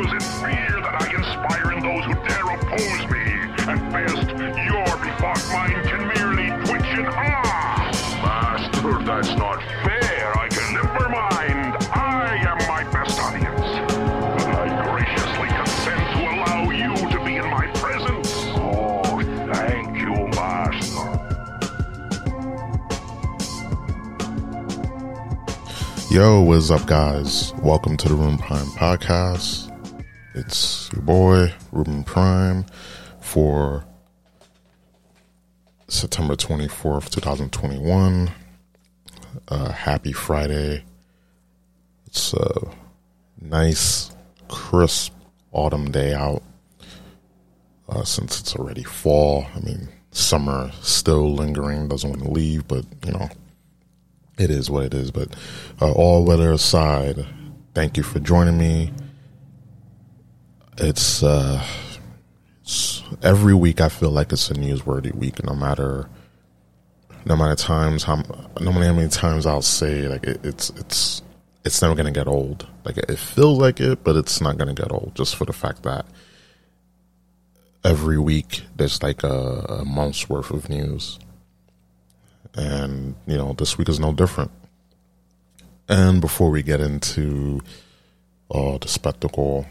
was in fear that I inspire in those who dare oppose me. At best, your befogged mind can merely twitch and ah! Master, that's not fair. I can never mind. I am my best audience. But I graciously consent to allow you to be in my presence. Oh, thank you, Master. Yo, what's up, guys? Welcome to the Ruben Prime podcast. Boy, Ruben Prime, for September 24th, 2021. Uh, happy Friday. It's a nice, crisp autumn day out uh, since it's already fall. I mean, summer still lingering, doesn't want to leave, but you know, it is what it is. But uh, all weather aside, thank you for joining me. It's, uh, it's every week. I feel like it's a newsworthy week, no matter no matter times how no matter how many times I'll say like it, it's it's it's never gonna get old. Like it feels like it, but it's not gonna get old. Just for the fact that every week there's like a, a month's worth of news and you know this week is no different. And before we get into uh, the spectacle,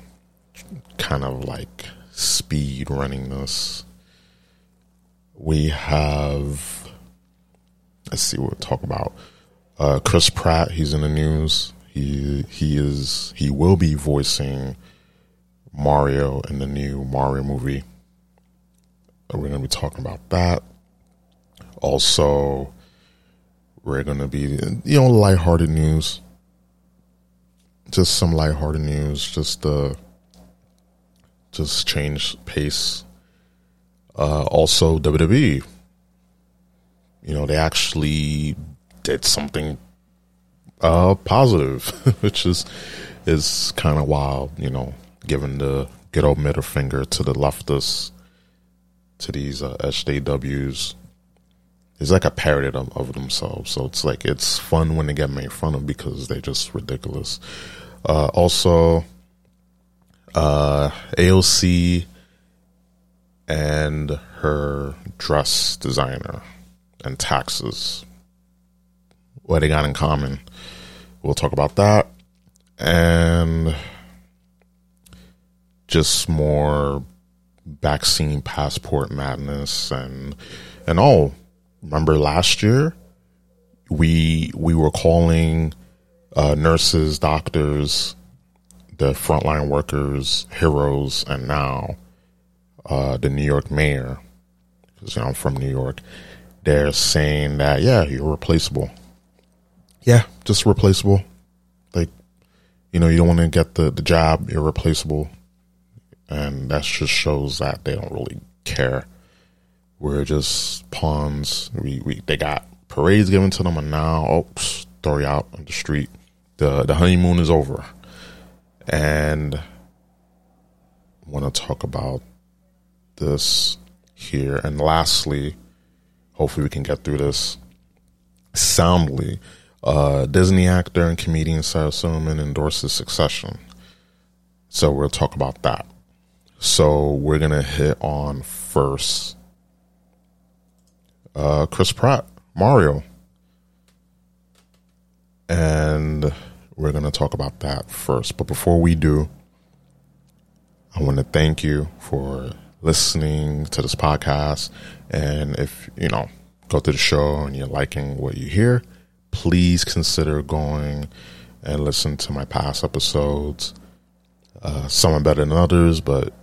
kind of like speed running this, we have let's see what we'll talk about. Uh, Chris Pratt, he's in the news. He he is he will be voicing Mario in the new Mario movie. We're going to be talking about that. Also, we're going to be, you know, lighthearted news. Just some lighthearted news. Just, uh, just change pace. Uh, also, WWE. You know, they actually did something, uh, positive, which is, is kind of wild, you know, given the good old middle finger to the leftists, to these, uh, SJWs it's like a parody of, of, themselves. So it's like it's fun when they get made fun of because they're just ridiculous. Uh, also, uh, AOC and her dress designer and taxes. What they got in common. We'll talk about that. And just more vaccine passport madness and and all remember last year we we were calling uh, nurses, doctors, the frontline workers heroes, and now uh, the New York mayor, because you know, I'm from New York, they're saying that yeah, you're replaceable. Yeah, just replaceable. Like, you know, you don't want to get the the job, you're replaceable, and that just shows that they don't really care we're just pawns. We, we they got parades given to them, and now oh, throw you out on the street. the The honeymoon is over, and want to talk about this here. And lastly, hopefully, we can get through this soundly. Uh, Disney actor and comedian Sarah Silverman endorses Succession, so we'll talk about that. So we're gonna hit on first uh, Chris Pratt, Mario. And we're going to talk about that first. But before we do, I want to thank you for listening to this podcast. And if, you know, go to the show and you're liking what you hear, please consider going and listen to my past episodes. Uh, some are better than others, but,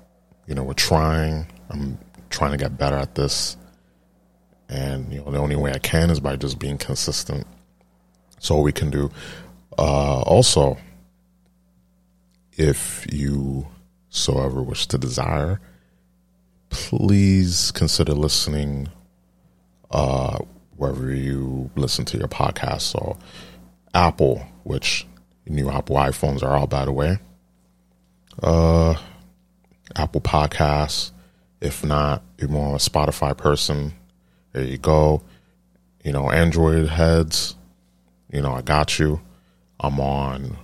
you know, we're trying. I'm trying to get better at this and you know the only way I can is by just being consistent. So we can do. Uh, also, if you so ever wish to desire, please consider listening uh, wherever you listen to your podcast. So Apple, which new Apple iPhones are all, by the way. Uh, Apple Podcasts. If not, you're more of a Spotify person there you go. You know, Android heads, you know, I got you. I'm on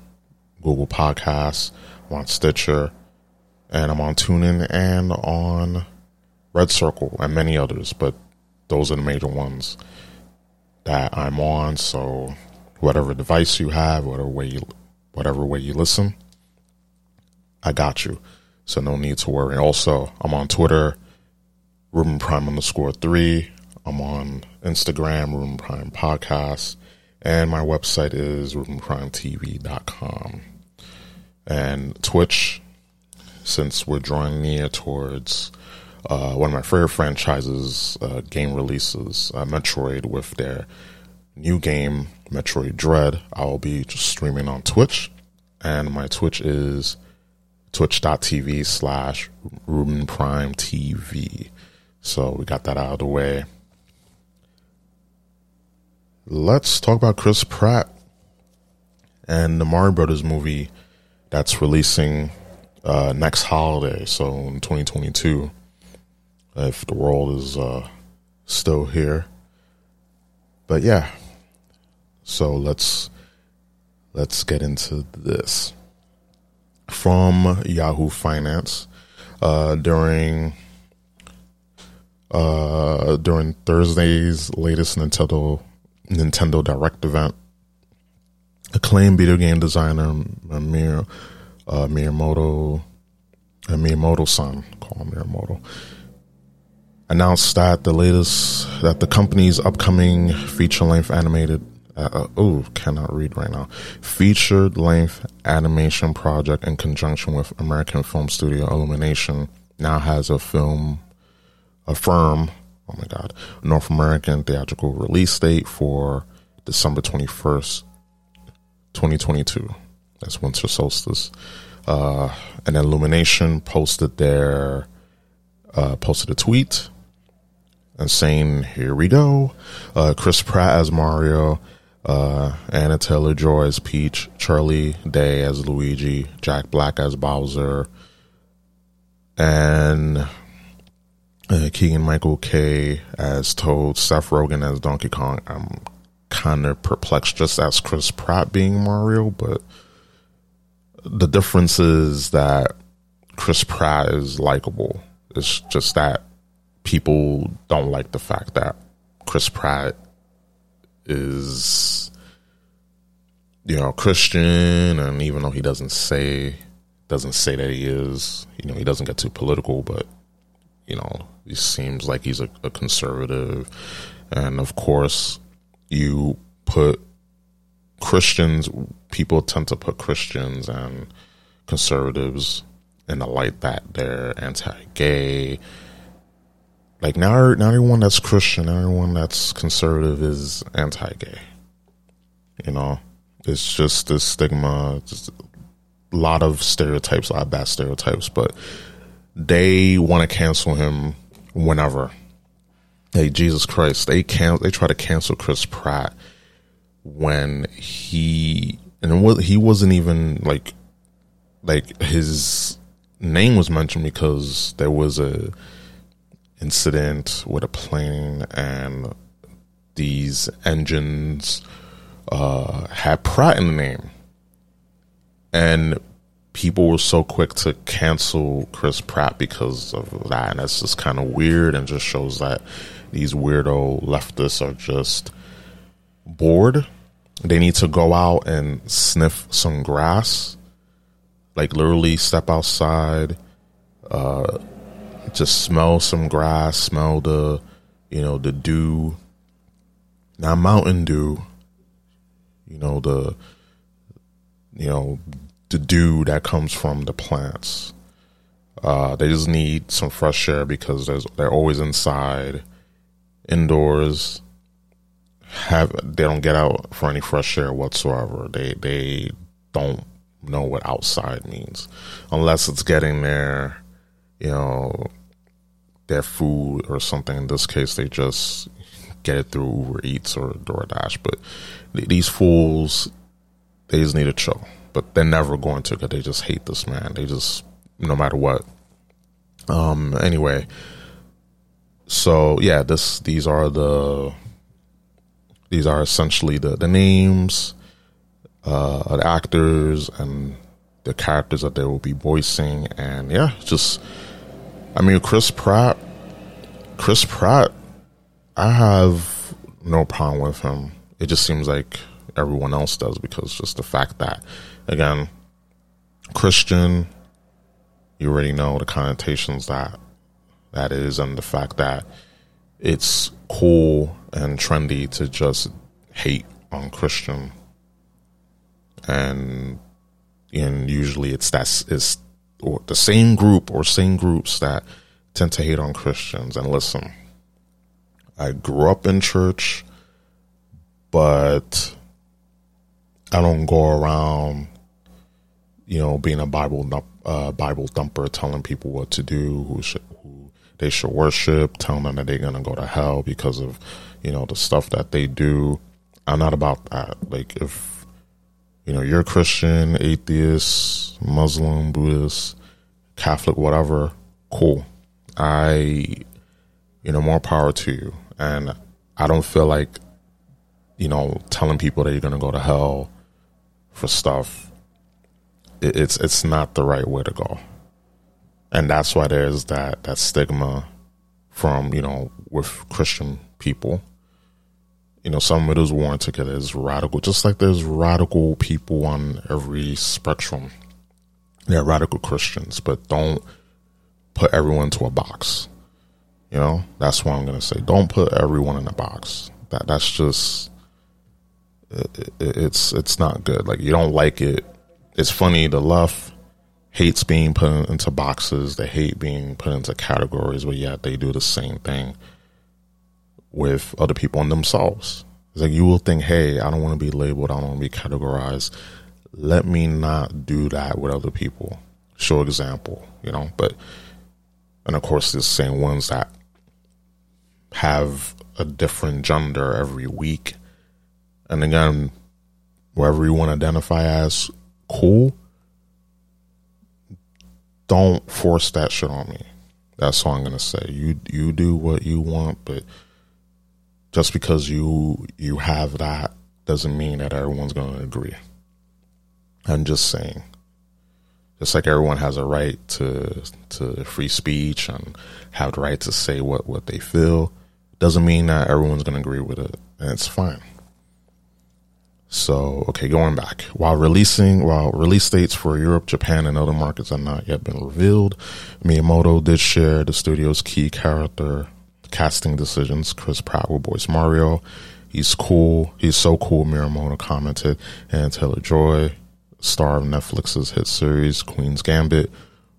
Google Podcasts, I'm on Stitcher, and I'm on TuneIn and on Red Circle and many others, but those are the major ones that I'm on. So whatever device you have, whatever way you whatever way you listen, I got you. So no need to worry. Also, I'm on Twitter, Ruben Prime underscore three. I'm on Instagram, Ruben Prime Podcast, and my website is RubenPrimeTV.com. And Twitch, since we're drawing near towards uh, one of my favorite franchises, uh, game releases, uh, Metroid, with their new game, Metroid Dread, I'll be just streaming on Twitch. And my Twitch is twitch.tv slash Ruben Prime TV. So we got that out of the way. Let's talk about Chris Pratt and the Mario Brothers movie that's releasing uh, next holiday, so in 2022, if the world is uh, still here. But yeah, so let's let's get into this from Yahoo Finance uh, during uh, during Thursday's latest Nintendo Nintendo Direct event. Acclaimed video game designer Mir, uh, Miyamoto, uh, Miyamoto-san, call him Miyamoto, announced that the latest that the company's upcoming feature-length animated uh, uh, oh, cannot read right now. Featured length animation project in conjunction with American film studio Illumination now has a film, a firm, oh my God, North American theatrical release date for December 21st, 2022. That's winter solstice. Uh, and Illumination posted their, uh, posted a tweet and saying, "Here we go." Uh, Chris Pratt as Mario, uh, Anya Taylor Joy as Peach, Charlie Day as Luigi, Jack Black as Bowser, and uh, Keegan Michael Key as Toad, Seth Rogen as Donkey Kong. I'm kind of perplexed just as Chris Pratt being Mario, but the difference is that Chris Pratt is likable. It's just that people don't like the fact that Chris Pratt is you know Christian, and even though he doesn't say doesn't say that he is, you know, he doesn't get too political, but you know, he seems like he's a, a conservative, and of course, you put Christians. People tend to put Christians and conservatives in the light that they're anti-gay, like now, not everyone that's Christian, everyone that's conservative is anti-gay. You know, it's just this stigma, just a lot of stereotypes, a lot of bad stereotypes, but they want to cancel him whenever. Hey, Jesus Christ, they can they try to cancel Chris Pratt when he and he wasn't even like like his name was mentioned because there was a incident with a plane and these engines uh, had Pratt in the name. And people were so quick to cancel Chris Pratt because of that. And that's just kind of weird and just shows that these weirdo leftists are just bored. They need to go out and sniff some grass, like literally step outside, uh, just smell some grass, smell the, you know, the dew, not Mountain Dew, you know, the, you know, the dew that comes from the plants. Uh, they just need some fresh air because they're always inside, indoors. Have they don't get out for any fresh air whatsoever. They they don't know what outside means unless it's getting there, you know, their food or something. In this case, they just get it through Uber Eats or DoorDash. But these fools, they just need a chill. But they're never going to because they just hate this man. They just, no matter what. Um. Anyway, so yeah, this these are the these are essentially the the names, uh, the actors and the characters that they will be voicing, and yeah, just I mean Chris Pratt. Chris Pratt, I have no problem with him. It just seems like everyone else does because just the fact that, again, Christian, you already know the connotations that that is, and the fact that it's cool and trendy to just hate on Christian, and and usually it's that is or the same group or same groups that tend to hate on Christians. And listen, I grew up in church, but I don't go around, you know, being a Bible uh, Bible thumper, telling people what to do, who should who they should worship, telling them that they're gonna go to hell because of, you know, the stuff that they do. I'm not about that. Like if you know you're a Christian, atheist, Muslim, Buddhist, Catholic, whatever, cool. I, you know, more power to you. And I don't feel like, you know, telling people that you're gonna go to hell for stuff. It's it's not the right way to go, and that's why there's that that stigma from you know with Christian people you know, some of those warranted it as radical, just like there's radical people on every spectrum. They're radical Christians, but don't put everyone into a box. You know, that's what I'm to say. Don't put everyone in a box. That that's just it, it, it's it's not good. Like you don't like it. It's funny. The left hates being put into boxes. They hate being put into categories, but yet they do the same thing with other people and themselves. It's like you will think, hey, I don't want to be labeled, I don't want to be categorized. Let me not do that with other people. Show example, you know. But and of course, the same ones that have a different gender every week. And again, wherever you want to identify as, cool. Don't force that shit on me. That's all I'm gonna say. You you do what you want, but just because you you have that doesn't mean that everyone's to agree. I'm just saying. Just like everyone has a right to to free speech and have the right to say what, what they feel, doesn't mean that everyone's to agree with it, and it's fine. So, okay, going back. While releasing, while release dates for Europe, Japan, and other markets have not yet been revealed, Miyamoto did share the studio's key character casting decisions. Chris Pratt will voice Mario. He's cool. He's so cool, Miyamoto commented. Anya Taylor Joy, star of Netflix's hit series Queen's Gambit,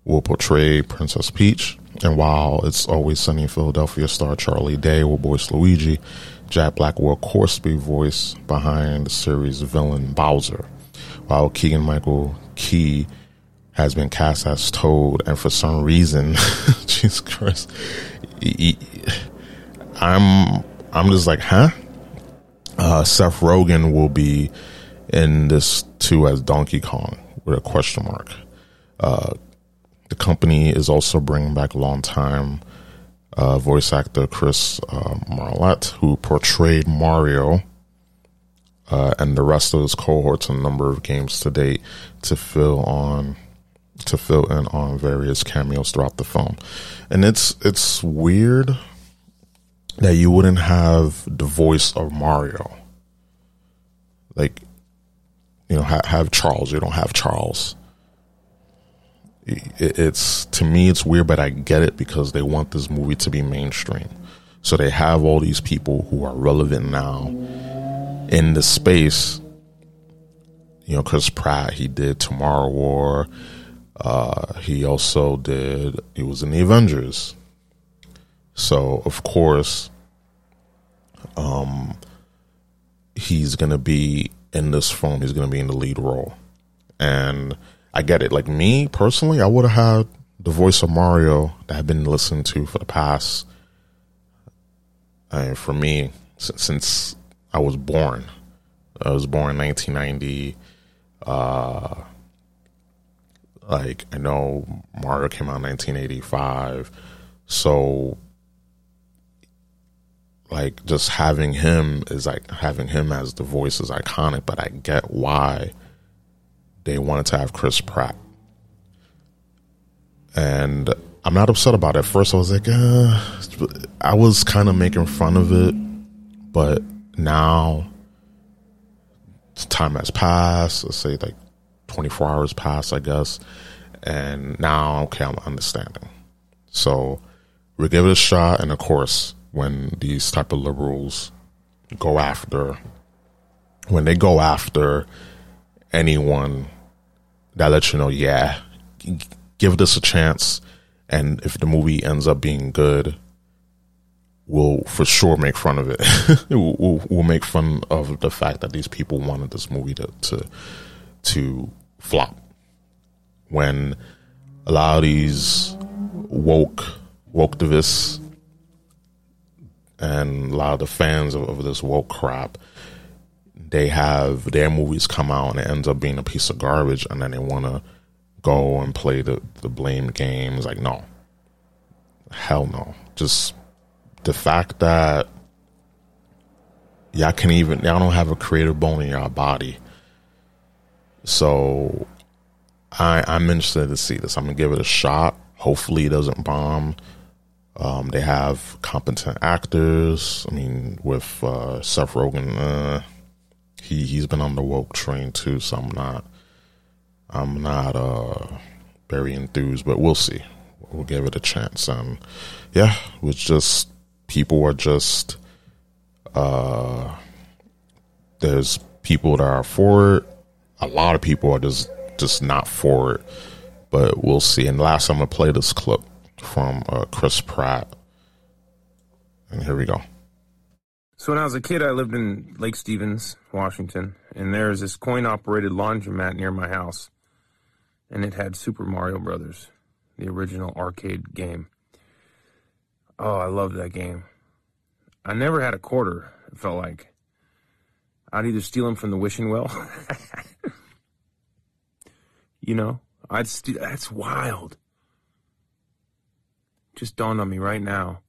will portray Princess Peach. And while it's always sunny in Philadelphia, star Charlie Day will voice Luigi. Jack Black will, of course, be voice behind the series villain Bowser. While Keegan Michael Key has been cast as Toad, and for some reason, Jesus Christ, I'm I'm just like, huh? Uh, Seth Rogen will be in this too as Donkey Kong with a question mark. Uh, the company is also bringing back longtime uh, voice actor Chris uh, Marlett, who portrayed Mario uh, and the rest of his cohorts in a number of games to date to fill on to fill in on various cameos throughout the film. And it's it's weird that you wouldn't have the voice of Mario. Like, you know, ha- have Charles. You don't have Charles. It, it's to me, it's weird, but I get it because they want this movie to be mainstream. So they have all these people who are relevant now in the space. You know, Chris Pratt, he did Tomorrow War. Uh, he also did. He was in the Avengers. So of course, um, he's gonna be in this film. He's gonna be in the lead role, and I get it. Like me personally, I would have had the voice of Mario that I've been listening to for the past. And for me, since, since I was born, I was born in 1990. Uh, like I know Mario came out in 1985, so like just having him is like having him as the voice is iconic, but I get why they wanted to have Chris Pratt. And I'm not upset about it. At first, I was like, uh, I was kind of making fun of it, but now time has passed. Let's say like 24 hours passed, I guess, and now okay, I'm understanding. So we give it a shot, and of course, when these type of liberals go after, when they go after anyone that lets you know, yeah, give this a chance, and if the movie ends up being good, we'll for sure make fun of it. we'll, we'll, make fun of the fact that these people wanted this movie to to to flop. When a lot of these woke woke divists and a lot of the fans of, of, this woke crap, they have their movies come out and it ends up being a piece of garbage, and then they want to go and play the the blame game. It's like no, hell no. Just the fact that y'all can even y'all don't have a creative bone in your body. So I I'm interested to see this. I'm gonna give it a shot. Hopefully it doesn't bomb. Um, they have competent actors. I mean, with uh, Seth Rogen, uh, he he's been on the woke train too. So I'm not, I'm not uh, very enthused, but we'll see. We'll give it a chance. And yeah, it's just people are just uh, there's people that are for it. A lot of people are just just not for it. But we'll see. And last, I'm gonna play this clip from uh, Chris Pratt. And here we go. So when I was a kid, I lived in Lake Stevens, Washington, and there's this coin-operated laundromat near my house, and it had Super Mario Brothers, the original arcade game. Oh, I loved that game. I never had a quarter. It felt like I'd either steal them from the wishing well. you know, I'd steal. That's wild just dawned on me right now.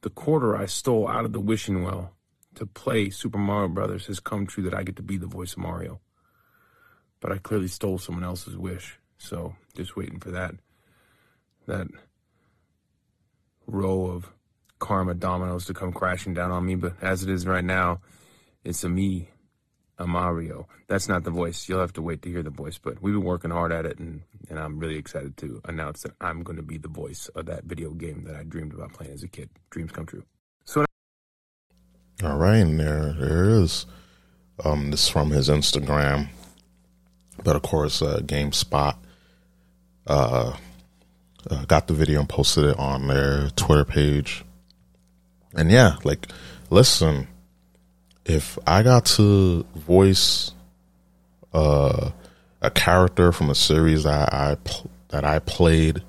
The quarter I stole out of the wishing well to play Super Mario Brothers has come true that I get to be the voice of Mario. But I clearly stole someone else's wish. So just waiting for that that row of karma dominoes to come crashing down on me. But as it is right now, it's a me a Mario. That's not the voice. You'll have to wait to hear the voice, but we've been working hard at it, and, and I'm really excited to announce that I'm going to be the voice of that video game that I dreamed about playing as a kid. Dreams come true. All right, and there there is. Um, this is from his Instagram, but of course, uh, GameSpot uh, uh, got the video and posted it on their Twitter page. And yeah, like, listen if I got to voice uh, a character from a series that I that I played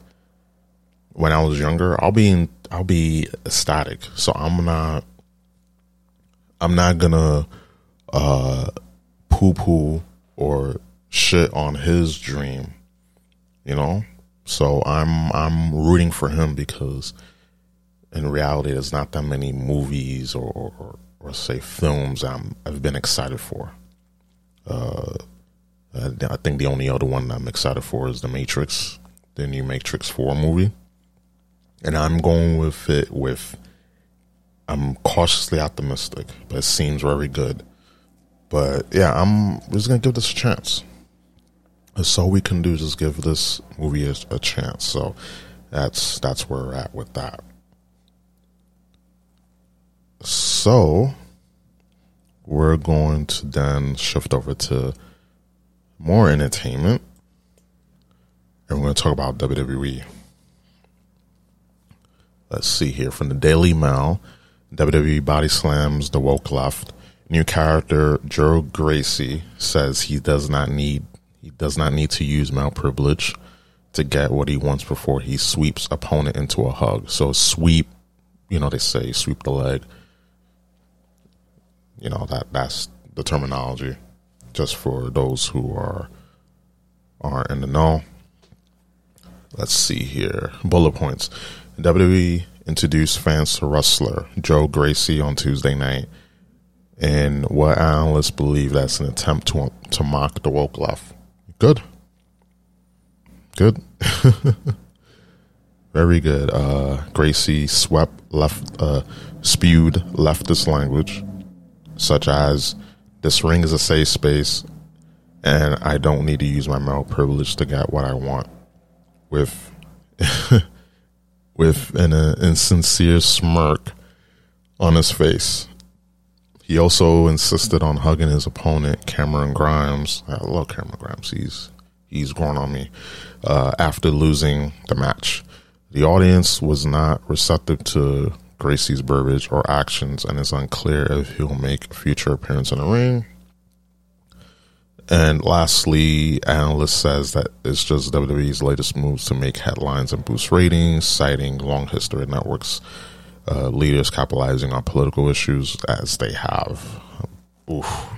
when I was younger, I'll be in, I'll be ecstatic. So I'm not I'm not gonna uh, poo poo or shit on his dream, you know. So I'm I'm rooting for him because in reality, there's not that many movies or, or or say films I'm, I've been excited for. Uh, I think the only other one I'm excited for is The Matrix, the new Matrix 4 movie. And I'm going with it with, I'm cautiously optimistic, but it seems very good. But yeah, I'm just to give this a chance. That's all we can do is just give this movie a, a chance. So that's, that's where we're at with that. So we're going to then shift over to more entertainment. And we're going to talk about WWE. Let's see here from the Daily Mail. WWE body slams the woke left. New character Joe Gacy says he does not need he does not need to use male privilege to get what he wants before he sweeps opponent into a hug. So sweep, you know they say sweep the leg you know that that's the terminology, just for those who are are in the know. Let's see here. Bullet points. WWE introduced fans to wrestler Joe Gracie on Tuesday night, and what analysts believe that's an attempt to to mock the woke left. good. Good. Very good. Uh, Gracie swept left, uh, spewed leftist language, such as "This ring is a safe space, and I don't need to use my male privilege to get what I want." With with an uh, insincere smirk on his face. He also insisted on hugging his opponent, Cameron Grimes. I love Cameron Grimes. He's he's grown on me. Uh, after losing the match, the audience was not receptive to Gracie's verbiage or actions, and it's unclear if he'll make a future appearance in the ring. And lastly, analyst says that it's just WWE's latest moves to make headlines and boost ratings, citing long history of networks uh, leaders capitalizing on political issues as they have. Oof.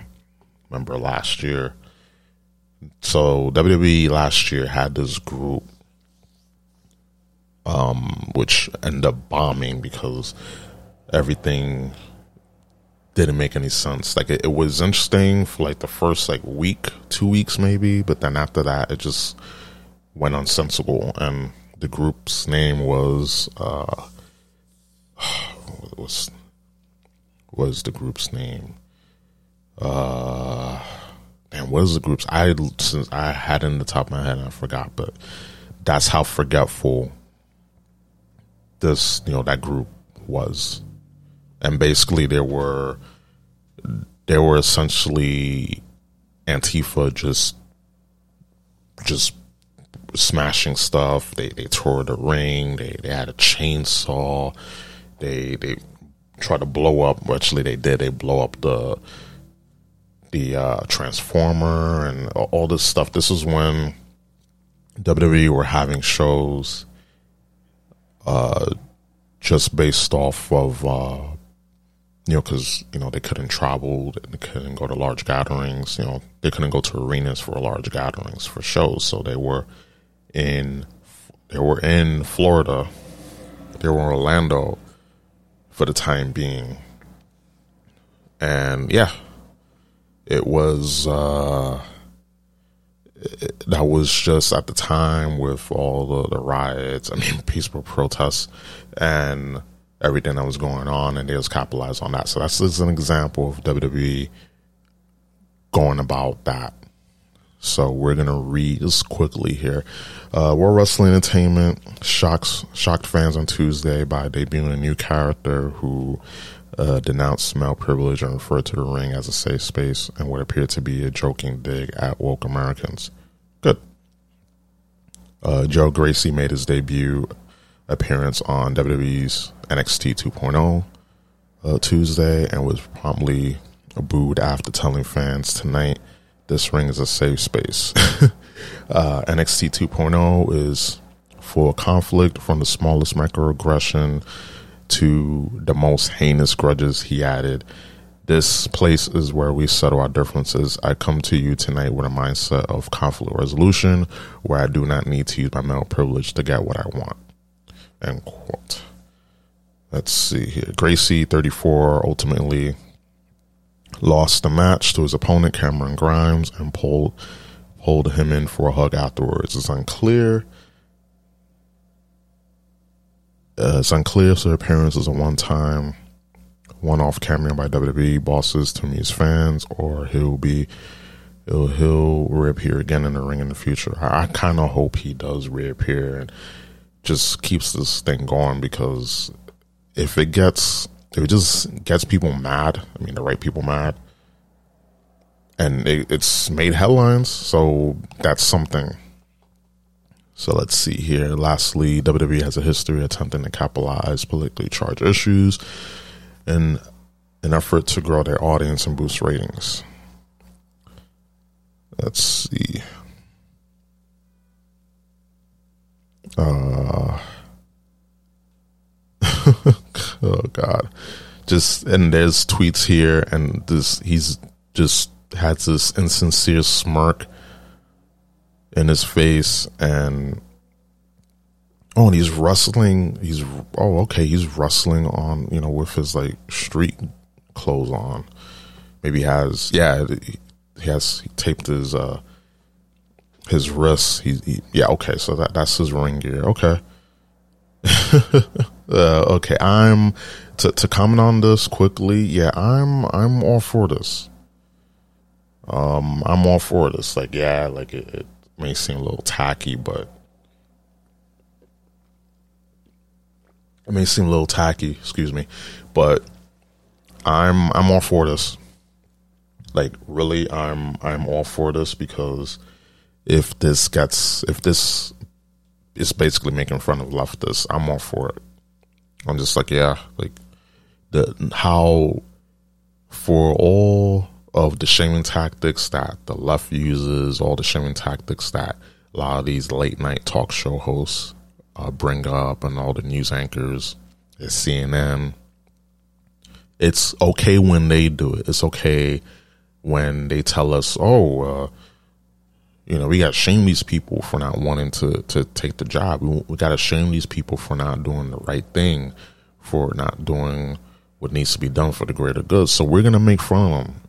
Remember last year. So WWE last year had this group, um, which ended up bombing because everything didn't make any sense. Like it, it, was interesting for like the first like week, two weeks maybe, but then after that, it just went unsensible. And the group's name was uh, was was the group's name? Uh, and what is the group's? I since I had in the top of my head, I forgot, but that's how forgetful this you know that group was and basically there were there were essentially Antifa just just smashing stuff. They they tore the ring. They they had a chainsaw. They they tried to blow up. Actually, they did. They blow up the the uh, transformer and all this stuff. This is when WWE were having shows uh, just based off of uh, you know, because you know they couldn't travel, they couldn't go to large gatherings. You know, they couldn't go to arenas for large gatherings for shows. So they were in they were in Florida, they were in Orlando for the time being, and yeah, it was. uh it, that was just at the time with all the, the riots, I mean, peaceful protests, and everything that was going on, and they was capitalized on that. So that's just an example of WWE going about that. So we're gonna read this quickly here. Uh, World Wrestling Entertainment shocks shocked fans on Tuesday by debuting a new character who uh, denounced male privilege and referred to the ring as a safe space and what appeared to be a joking dig at woke Americans. Good. Uh, Joe Gracie made his debut appearance on WWE's NXT 2.0 uh, Tuesday and was promptly booed after telling fans tonight this ring is a safe space. uh, NXT 2.0 is for conflict from the smallest microaggression to the most heinous grudges, he added. This place is where we settle our differences. I come to you tonight with a mindset of conflict resolution where I do not need to use my male privilege to get what I want. End quote. Let's see here. Gracie, 34, ultimately lost the match to his opponent, Cameron Grimes, and pulled, pulled him in for a hug afterwards. It's unclear. Uh, it's unclear if the appearance is a one time, one off cameo by WWE bosses to his fans, or he'll be he'll, he'll reappear again in the ring in the future. I, I kind of hope he does reappear and just keeps this thing going because if it gets if it just gets people mad, I mean the right people mad, and it, it's made headlines, so that's something. So let's see here. Lastly, WWE has a history attempting to capitalize politically charged issues in an effort to grow their audience and boost ratings. Let's see. Uh, oh God, just and there's tweets here, and this he's just has this insincere smirk in his face, and oh, and he's rustling. He's oh, okay, he's rustling on you know with his like street clothes on. Maybe has yeah, he has he taped his uh his wrists. He, he yeah, okay, so that that's his ring gear. Okay. uh, okay, I'm to to comment on this quickly. Yeah, I'm I'm all for this. Um, I'm all for this. Like, yeah, like it, it may seem a little tacky, but it may seem a little tacky. Excuse me, but I'm I'm all for this. Like, really, I'm I'm all for this because if this gets if this is basically making fun of leftists, I'm all for it. I'm just like, yeah, like the how for all of the shaming tactics that the left uses, all the shaming tactics that a lot of these late night talk show hosts uh, bring up, and all the news anchors at CNN. It's okay when they do it. It's okay when they tell us, "Oh, uh, you know, we got to shame these people for not wanting to to take the job. We, we got to shame these people for not doing the right thing, for not doing what needs to be done for the greater good. So we're gonna make fun of them.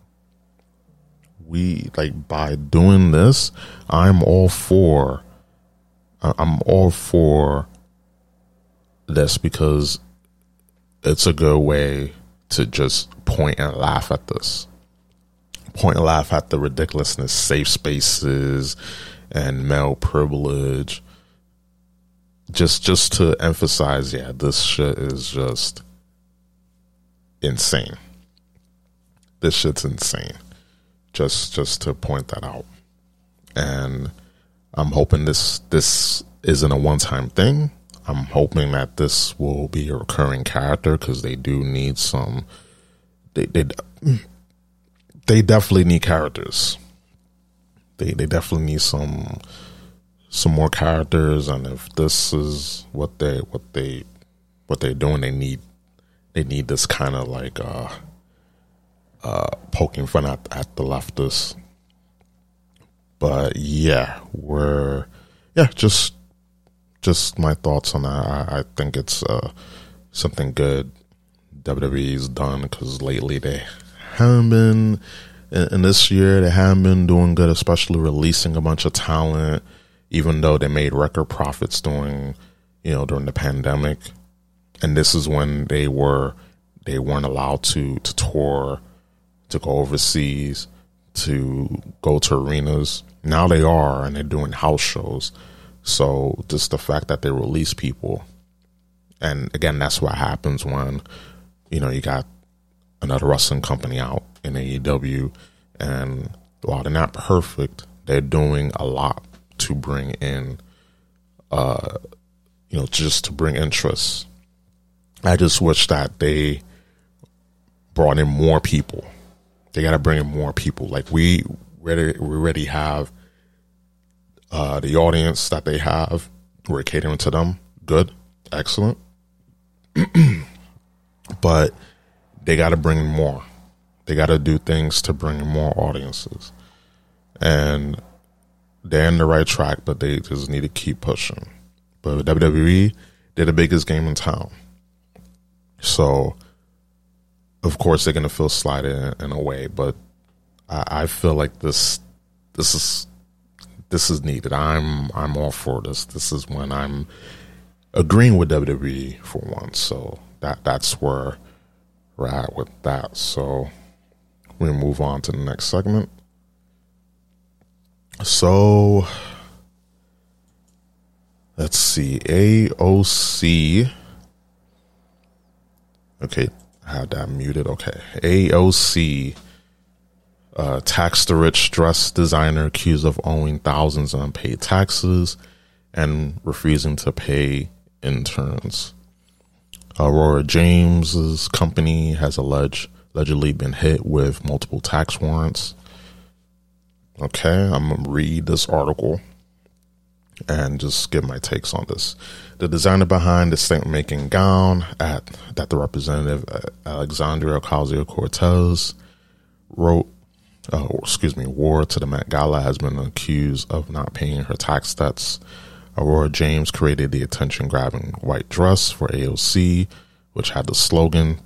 We like by doing this, I'm all for. I'm all for this because it's a good way to just point and laugh at this. Point and laugh at the ridiculousness, safe spaces, and male privilege. Just, just to emphasize, yeah, this shit is just insane. This shit's insane. Just, just to point that out, and I'm hoping this this isn't a one time thing. I'm hoping that this will be a recurring character because they do need some. They they they definitely need characters. They they definitely need some some more characters, and if this is what they what they what they're doing, they need they need this kind of like uh uh poking fun at at the leftists. But yeah, we're yeah just just my thoughts on that. I, I think it's uh, something good WWE's done because lately they haven't been, in this year, they haven't been doing good, especially releasing a bunch of talent, even though they made record profits during, you know, during the pandemic. And this is when they were, they weren't allowed to, to tour, to go overseas, to go to arenas. Now they are, and they're doing house shows so just the fact that they release people, and again, that's what happens when you know you got another wrestling company out in AEW, and while they're not perfect, they're doing a lot to bring in, uh, you know, just to bring interest. I just wish that they brought in more people. They got to bring in more people. Like we already, we already have uh, the audience that they have, we're catering to them. Good, excellent. but they got to bring in more. They got to do things to bring in more audiences. And they're in the right track, but they just need to keep pushing. But WWE, they're the biggest game in town. So, of course, they're going to feel slighted in, in, a way, but I, I feel like this this is this is needed. I'm I'm all for this. This is when I'm agreeing with WWE for once. So that that's where we're at with that. So we move on to the next segment. So let's see. AOC. Okay, I had that muted. Okay. AOC uh, tax the rich dress designer accused of owing thousands in unpaid taxes and refusing to pay interns. Aurora James's company has alleged allegedly been hit with multiple tax warrants. Okay, I'm gonna read this article and just give my takes on this. The designer behind the statement making gown at that the representative uh, Alexandria Ocasio Cortez wrote uh, excuse me, wore to the Met Gala has been accused of not paying her tax debts. Aurora James created the attention grabbing white dress for AOC, which had the slogan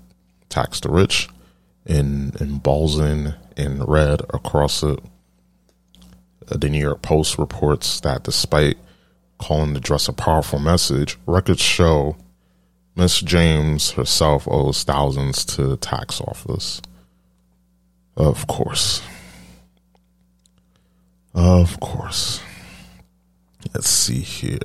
Tax the Rich in emblazoned in red across it. the New York Post reports that despite calling the dress a powerful message, records show Miss James herself owes thousands to the tax office. Of course. Of course. Let's see here.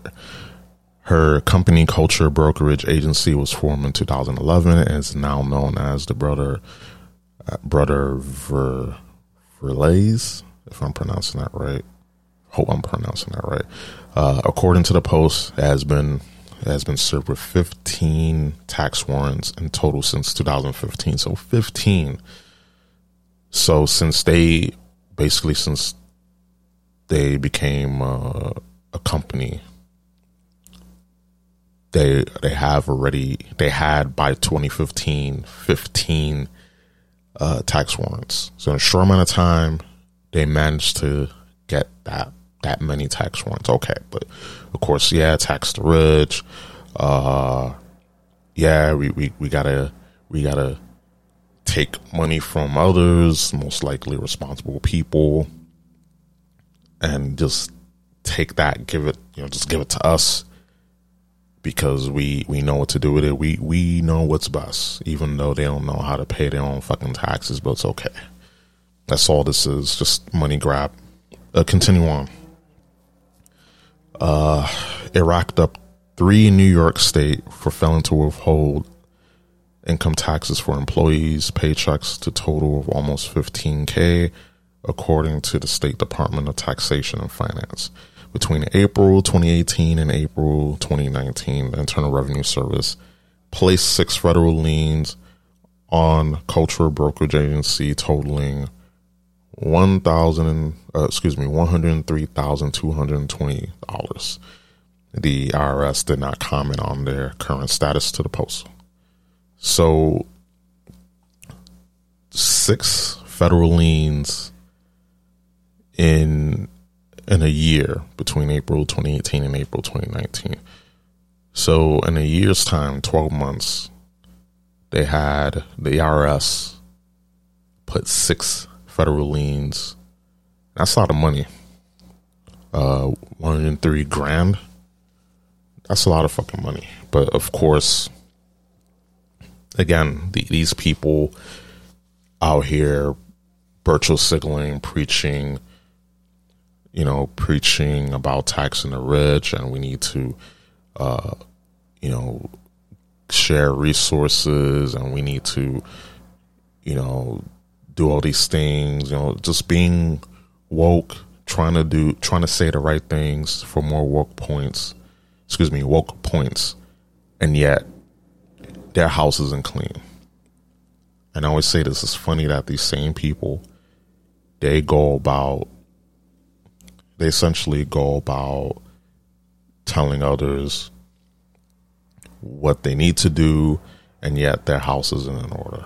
Her company culture brokerage agency was formed in 2011 and is now known as the Brother uh, Brother Ver, Verlays, if I'm pronouncing that right. Hope I'm pronouncing that right. Uh, according to the post, has been has been served with 15 tax warrants in total since 2015. So 15. So since they basically since they became uh, a company, they they have already they had by 2015 15 uh, tax warrants. So in a short amount of time, they managed to get that that many tax warrants. Okay, but of course, yeah, tax the rich. Uh, yeah, we, we, we gotta we gotta take money from others, most likely responsible people, and just take that, give it, you know, just give it to us because we we know what to do with it. We we know what's best, even though they don't know how to pay their own fucking taxes. But it's okay. That's all this is, just money grab. Uh, continue on. Uh, it racked up three in New York State for failing to withhold income taxes for employees, paychecks to total of almost 15k, according to the State Department of Taxation and Finance. Between April 2018 and April 2019, the Internal Revenue Service placed six federal liens on Cultural Brokerage Agency totaling one thousand, uh, excuse me, one hundred three thousand two hundred twenty dollars. The IRS did not comment on their current status to the post. So, six federal liens in in a year between April 2018 and April 2019. So, in a year's time, 12 months, they had the IRS put six federal liens. That's a lot of money. Uh, 103 grand. That's a lot of fucking money. But of course, again, the, these people out here virtual signaling, preaching, you know, preaching about taxing the rich, and we need to, uh, you know, share resources, and we need to, you know, do all these things. You know, just being woke, trying to do, trying to say the right things for more woke points. Excuse me, woke points, and yet their house isn't clean. And I always say this is funny that these same people they go about they essentially go about telling others what they need to do and yet their house isn't in order.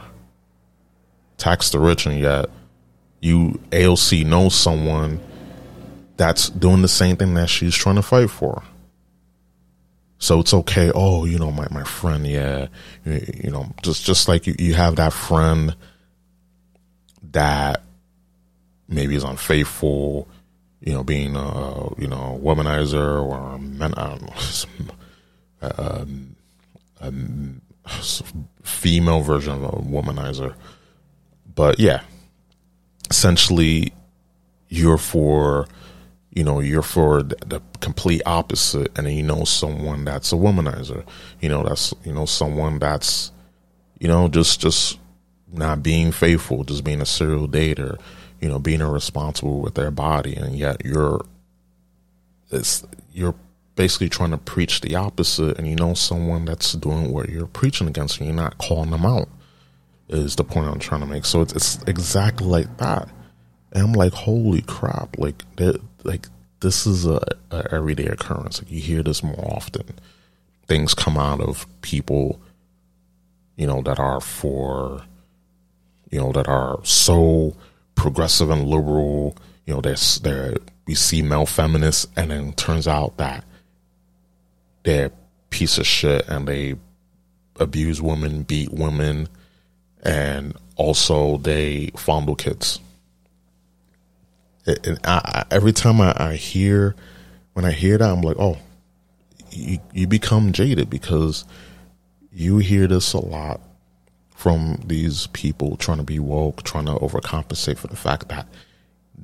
Tax the rich and yet you AOC knows someone that's doing the same thing that she's trying to fight for. So it's okay. Oh, you know, my, my friend, yeah, you, you know, just, just like you, you have that friend that maybe is unfaithful, you know, being a, you know, womanizer or men, I don't know, a, a female version of a womanizer. But yeah, essentially you're for you know you're for the, complete opposite and then you know someone that's a womanizer. You know that's you know someone that's you know just just not being faithful just being a serial dater you know being irresponsible with their body and yet you're it's you're basically trying to preach the opposite and you know someone that's doing what you're preaching against and you're not calling them out is the point i'm trying to make so it's, it's exactly like that and I'm like, holy crap! Like, like this is a, a everyday occurrence. Like you hear this more often. Things come out of people, you know, that are for, you know, that are so progressive and liberal. You know, there's there we see male feminists, and then turns out that they're piece of shit and they abuse women, beat women, and also they fondle kids it, I, I, every time I, I hear when I hear that, I'm like, oh, you, you become jaded because you hear this a lot from these people trying to be woke, trying to overcompensate for the fact that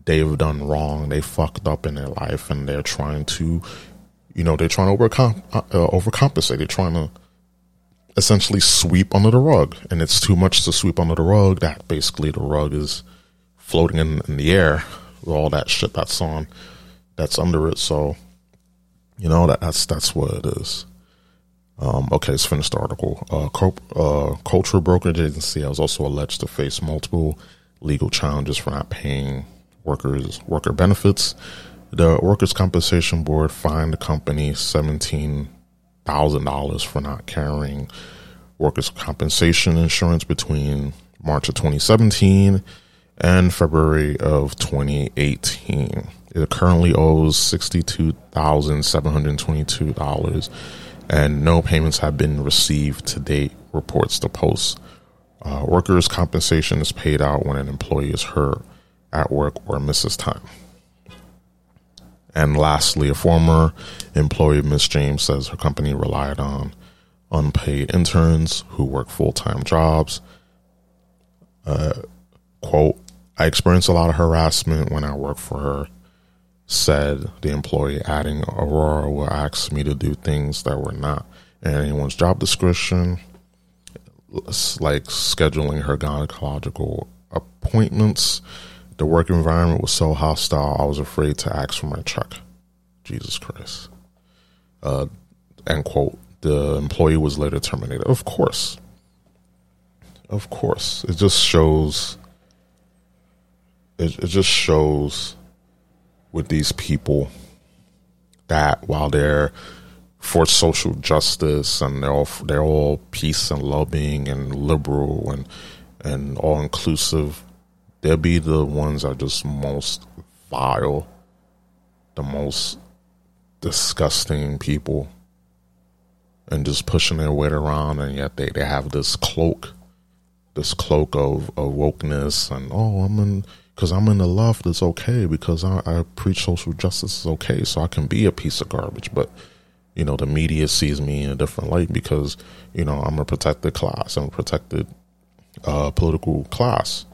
they've done wrong, they fucked up in their life, and they're trying to, you know, they're trying to overcom- uh, overcompensate. They're trying to essentially sweep under the rug, and it's too much to sweep under the rug. That basically the rug is floating in, in the air with all that shit that's on, that's under it. So, you know, that, that's that's what it is. Um, okay, let's finish the article. Uh, uh, cultural brokerage agency has also alleged to face multiple legal challenges for not paying workers worker benefits. The Workers' Compensation Board fined the company seventeen thousand dollars for not carrying workers' compensation insurance between March of 2017 and February of 2018. It currently owes sixty-two thousand seven hundred twenty-two dollars and no payments have been received to date, reports the Post. Uh, workers' compensation is paid out when an employee is hurt at work or misses time. And lastly, a former employee, Miss James, says her company relied on unpaid interns who work full time jobs. Uh, quote, I experienced a lot of harassment when I worked for her said the employee, adding Aurora will ask me to do things that were not in anyone's job description, like scheduling her gynecological appointments. The work environment was so hostile, I was afraid to ask for my check. Jesus Christ. Uh, end quote. The employee was later terminated. Of course. Of course. It just shows. It, it just shows with these people that while they're for social justice and they're all they're all peace and loving and liberal and and all inclusive, they'll be the ones that are just most vile, the most disgusting people, and just pushing their weight around, and yet they, they have this cloak, this cloak of, of wokeness, and oh, I'm in because I'm in the left, it's okay because I, I preach social justice is okay, so I can be a piece of garbage. But you know, the media sees me in a different light because you know I'm a protected class, I'm a protected uh, political class.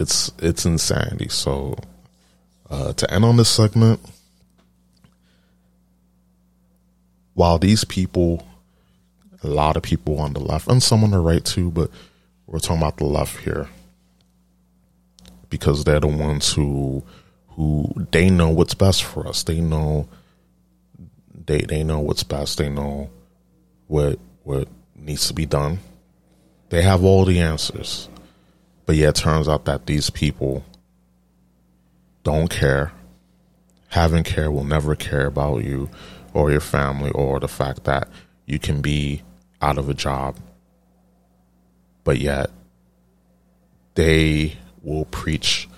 It's it's insanity. So uh, to end on this segment, while these people, a lot of people on the left and some on the right too, but we're talking about the left here because they're the ones who who they know what's best for us. They know they they know what's best. They know what what needs to be done. They have all the answers. But yeah, it turns out that these people don't care, haven't care, will never care about you or your family or the fact that you can be out of a job. But yet they will preach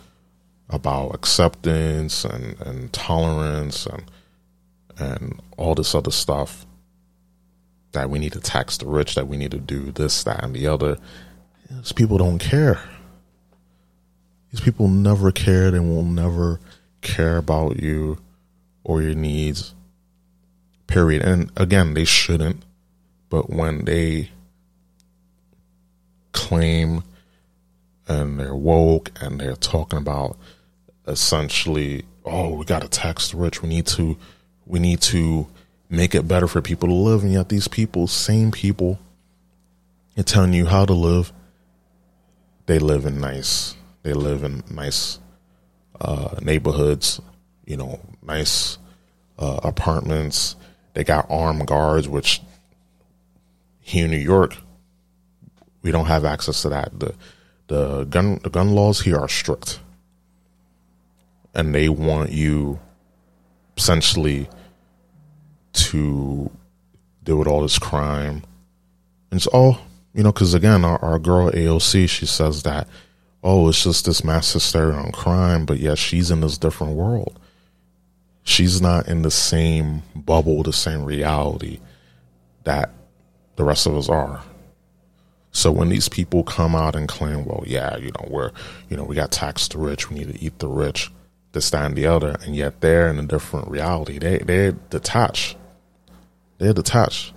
about acceptance and, and tolerance and and all this other stuff that we need to tax the rich, that we need to do this, that, and the other. These people don't care. These people never cared and will never care about you or your needs. Period. And again, they shouldn't. But when they claim and they're woke and they're talking about essentially, oh, we got to tax the rich. We need to, we need to make it better for people to live. And yet these people, same people, are telling you how to live. They live in nice, they live in nice uh, neighborhoods, you know, nice uh, apartments. They got armed guards, which here in New York, we don't have access to that. The the gun the gun laws here are strict, and they want you essentially to deal with all this crime. And it's all you know, because again, our, our girl AOC, she says that oh, it's just this mass hysteria on crime, but yet she's in this different world. She's not in the same bubble, the same reality that the rest of us are. So when these people come out and claim, well, yeah, you know, we're, you know, we got taxed the rich, we need to eat the rich, this, that, and the other, and yet they're in a different reality. They they're detached. They're detached,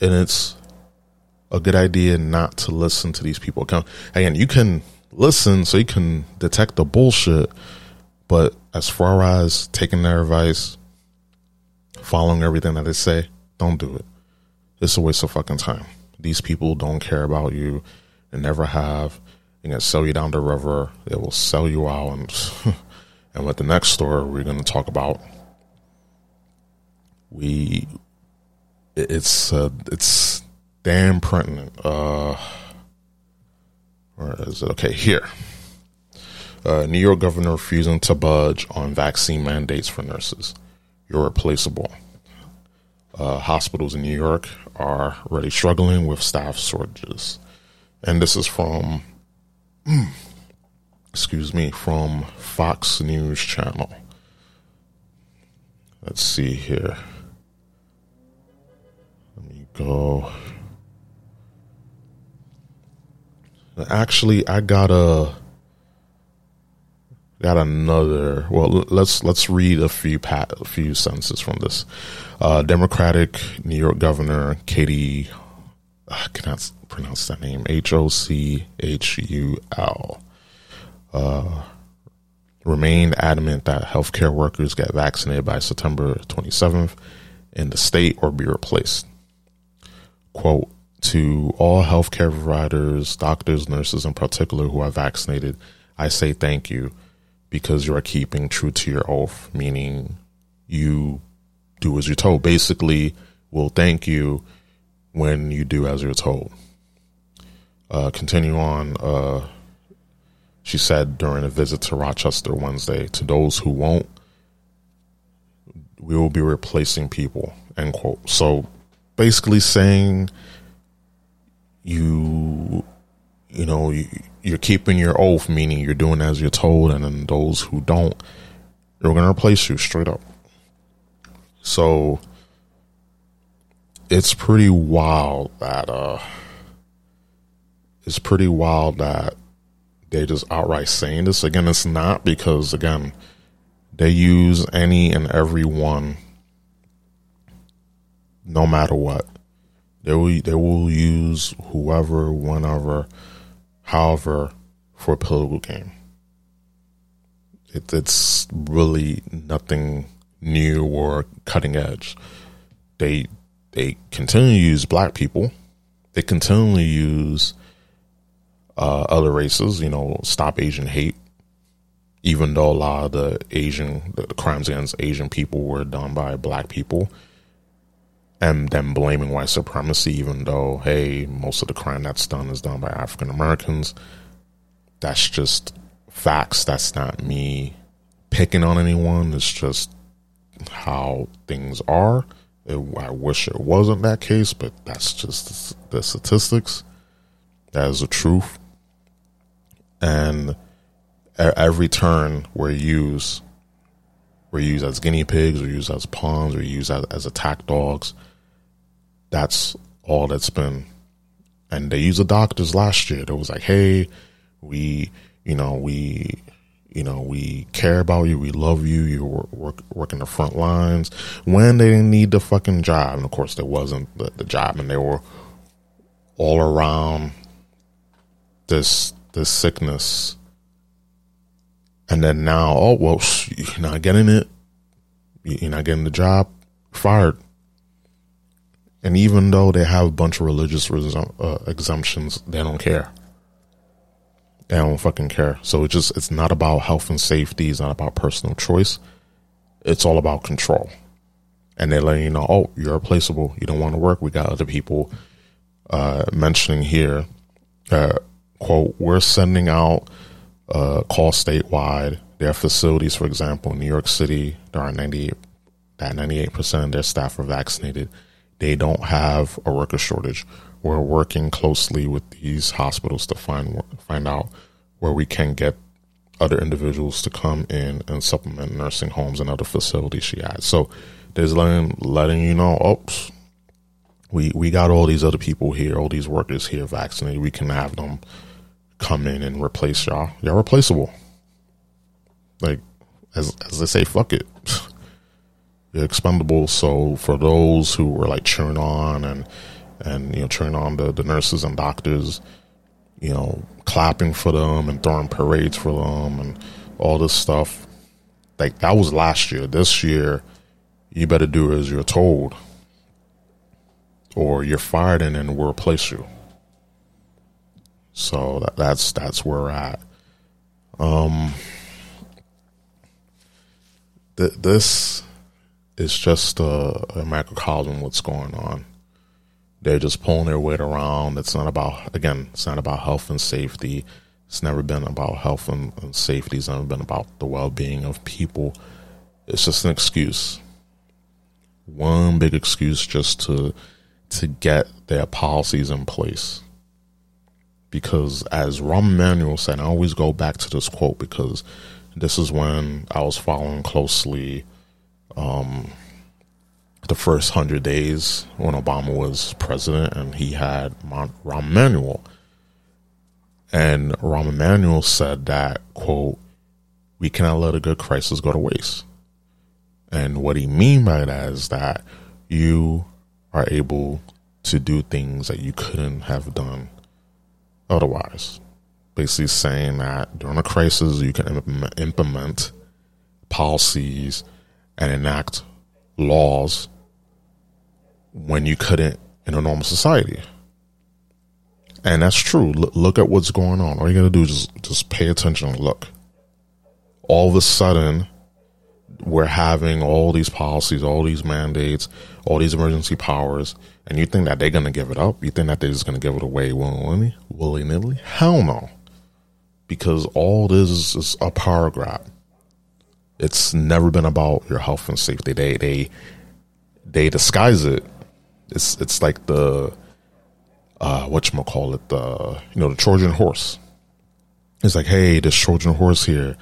and it's a good idea not to listen to these people. Again, you can listen so you can detect the bullshit, but as far as taking their advice, following everything that they say, don't do it. It's a waste of fucking time. These people don't care about you. They never have. They're gonna sell you down the river. They will sell you out, and and with the next story we're gonna talk about, we it's uh, it's damn pregnant. Uh, where is it? Okay, here. Uh, New York governor refusing to budge on vaccine mandates for nurses. You're replaceable. Uh, hospitals in New York are already struggling with staff shortages. And this is from, excuse me, from Fox News Channel. Let's see here. Let me go. Actually, I got a got another. Well, let's let's read a few pat, a few sentences from this. Uh, Democratic New York Governor Katie, I cannot pronounce that name. H O C H U L. Uh, remained adamant that healthcare workers get vaccinated by September 27th in the state or be replaced. Quote, to all healthcare providers, doctors, nurses in particular who are vaccinated, I say thank you because you are keeping true to your oath, meaning you do as you're told. Basically, we'll thank you when you do as you're told. Uh, continue on. Uh, she said during a visit to Rochester Wednesday, to those who won't, we will be replacing people. End quote. So basically saying you, you know, you, you're keeping your oath, meaning you're doing as you're told, and then those who don't, they're going to replace you straight up. So it's pretty wild that uh, it's pretty wild that they just outright saying this. Again, it's not because again they use any and every one, no matter what. They will they will use whoever, whenever However, for a political game, it, it's really nothing new or cutting edge. They they continue to use black people. They continually use uh, other races. You know, stop Asian hate. Even though a lot of the Asian the crimes against Asian people were done by black people, and then blaming white supremacy, even though, hey, most of the crime that's done is done by African Americans. That's just facts. That's not me picking on anyone. It's just how things are. It, I wish it wasn't that case, but that's just the statistics. That is the truth. And at every turn, we're used. We're used as guinea pigs. We're used as pawns. We're used as, as attack dogs that's all that's been. And they used the doctors last year. It was like, hey, we, you know, we, you know, we care about you. We love you. You work, work, working the front lines when they didn't need the fucking job. And of course, there wasn't the, the job, and they were all around this this sickness. And then now, oh well, you're not getting it. You're not getting the job. Fired. And even though they have a bunch of religious uh, exemptions, they don't care. They don't fucking care. So it just it's not about health and safety. It's not about personal choice. It's all about control. And they're letting you know, oh, you're replaceable. You don't want to work. We got other people uh, mentioning here. Uh, quote: We're sending out uh, call statewide. Their facilities, for example, in New York City, there are 98 that 98 percent of their staff are vaccinated they don't have a worker shortage. We're working closely with these hospitals to find find out where we can get other individuals to come in and supplement nursing homes and other facilities she has. So there's letting letting you know, oops, we we got all these other people here, all these workers here vaccinated. We can have them come in and replace y'all. Y'all replaceable. like as as they say, fuck it. Expendable. So for those who were like cheering on and and you know cheering on the, the nurses and doctors, you know, clapping for them and throwing parades for them and all this stuff. Like that was last year. This year, you better do as you're told, or you're fired and then we'll replace you. So that, that's that's where we're at. Um, th- this is just a, a macrocosm what's going on. They're just pulling their weight around. It's not about again. It's not about health and safety. It's never been about health and, and safety. It's never been about the well-being of people. It's just an excuse. One big excuse just to to get their policies in place because as Rahm Emanuel said, I always go back to this quote because this is when I was following closely um, the first hundred days when Obama was president, and he had Rahm Emanuel, and Rahm Emanuel said that quote, "We cannot let a good crisis go to waste." And what he mean by that is that you are able to do things that you couldn't have done otherwise. Basically, saying that during a crisis, you can implement policies and enact laws when you couldn't in a normal society. And that's true. L- look at what's going on. All you got to do is just, just pay attention and look. All of a sudden, we're having all these policies, all these mandates, all these emergency powers, and you think that they're going to give it up? You think that they're just going to give it away willy nilly? Hell no. Because all this is, is a power grab. It's never been about your health and safety. They they they disguise it. It's it's like the uh what you call it the you know the Trojan horse. It's like hey, this Trojan horse here.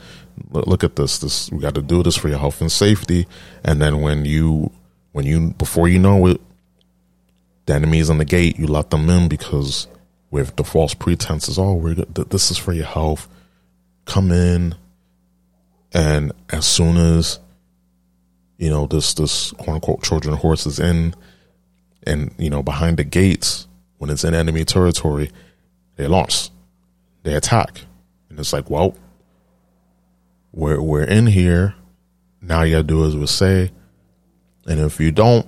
Look at this. This we got to do this for your health and safety. And then when you when you before you know it, the enemy's on the gate. You let them in because with the false pretenses, oh, we're this is for your health. Come in, and as soon as you know this this quote unquote Trojan horse is in, and you know behind the gates when it's in enemy territory, they launch, they attack, and it's like, well, we're we're in here. Now you gotta do as we say, and if you don't,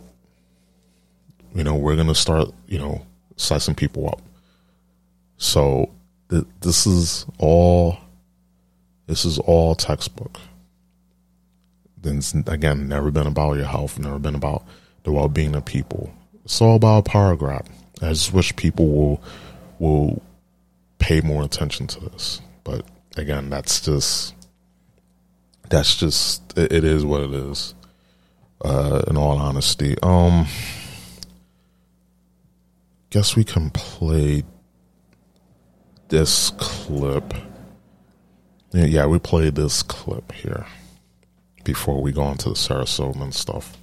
you know we're gonna start you know slicing people up. So th- this is all this is all textbook. Then again, never been about your health, never been about the well being of people. It's all about grab. I just wish people will will pay more attention to this. But again, that's just that's just it, it is what it is. Uh, in all honesty, um, guess we can play this clip. Yeah, yeah, we played this clip here before we go into the Sarah Silverman stuff.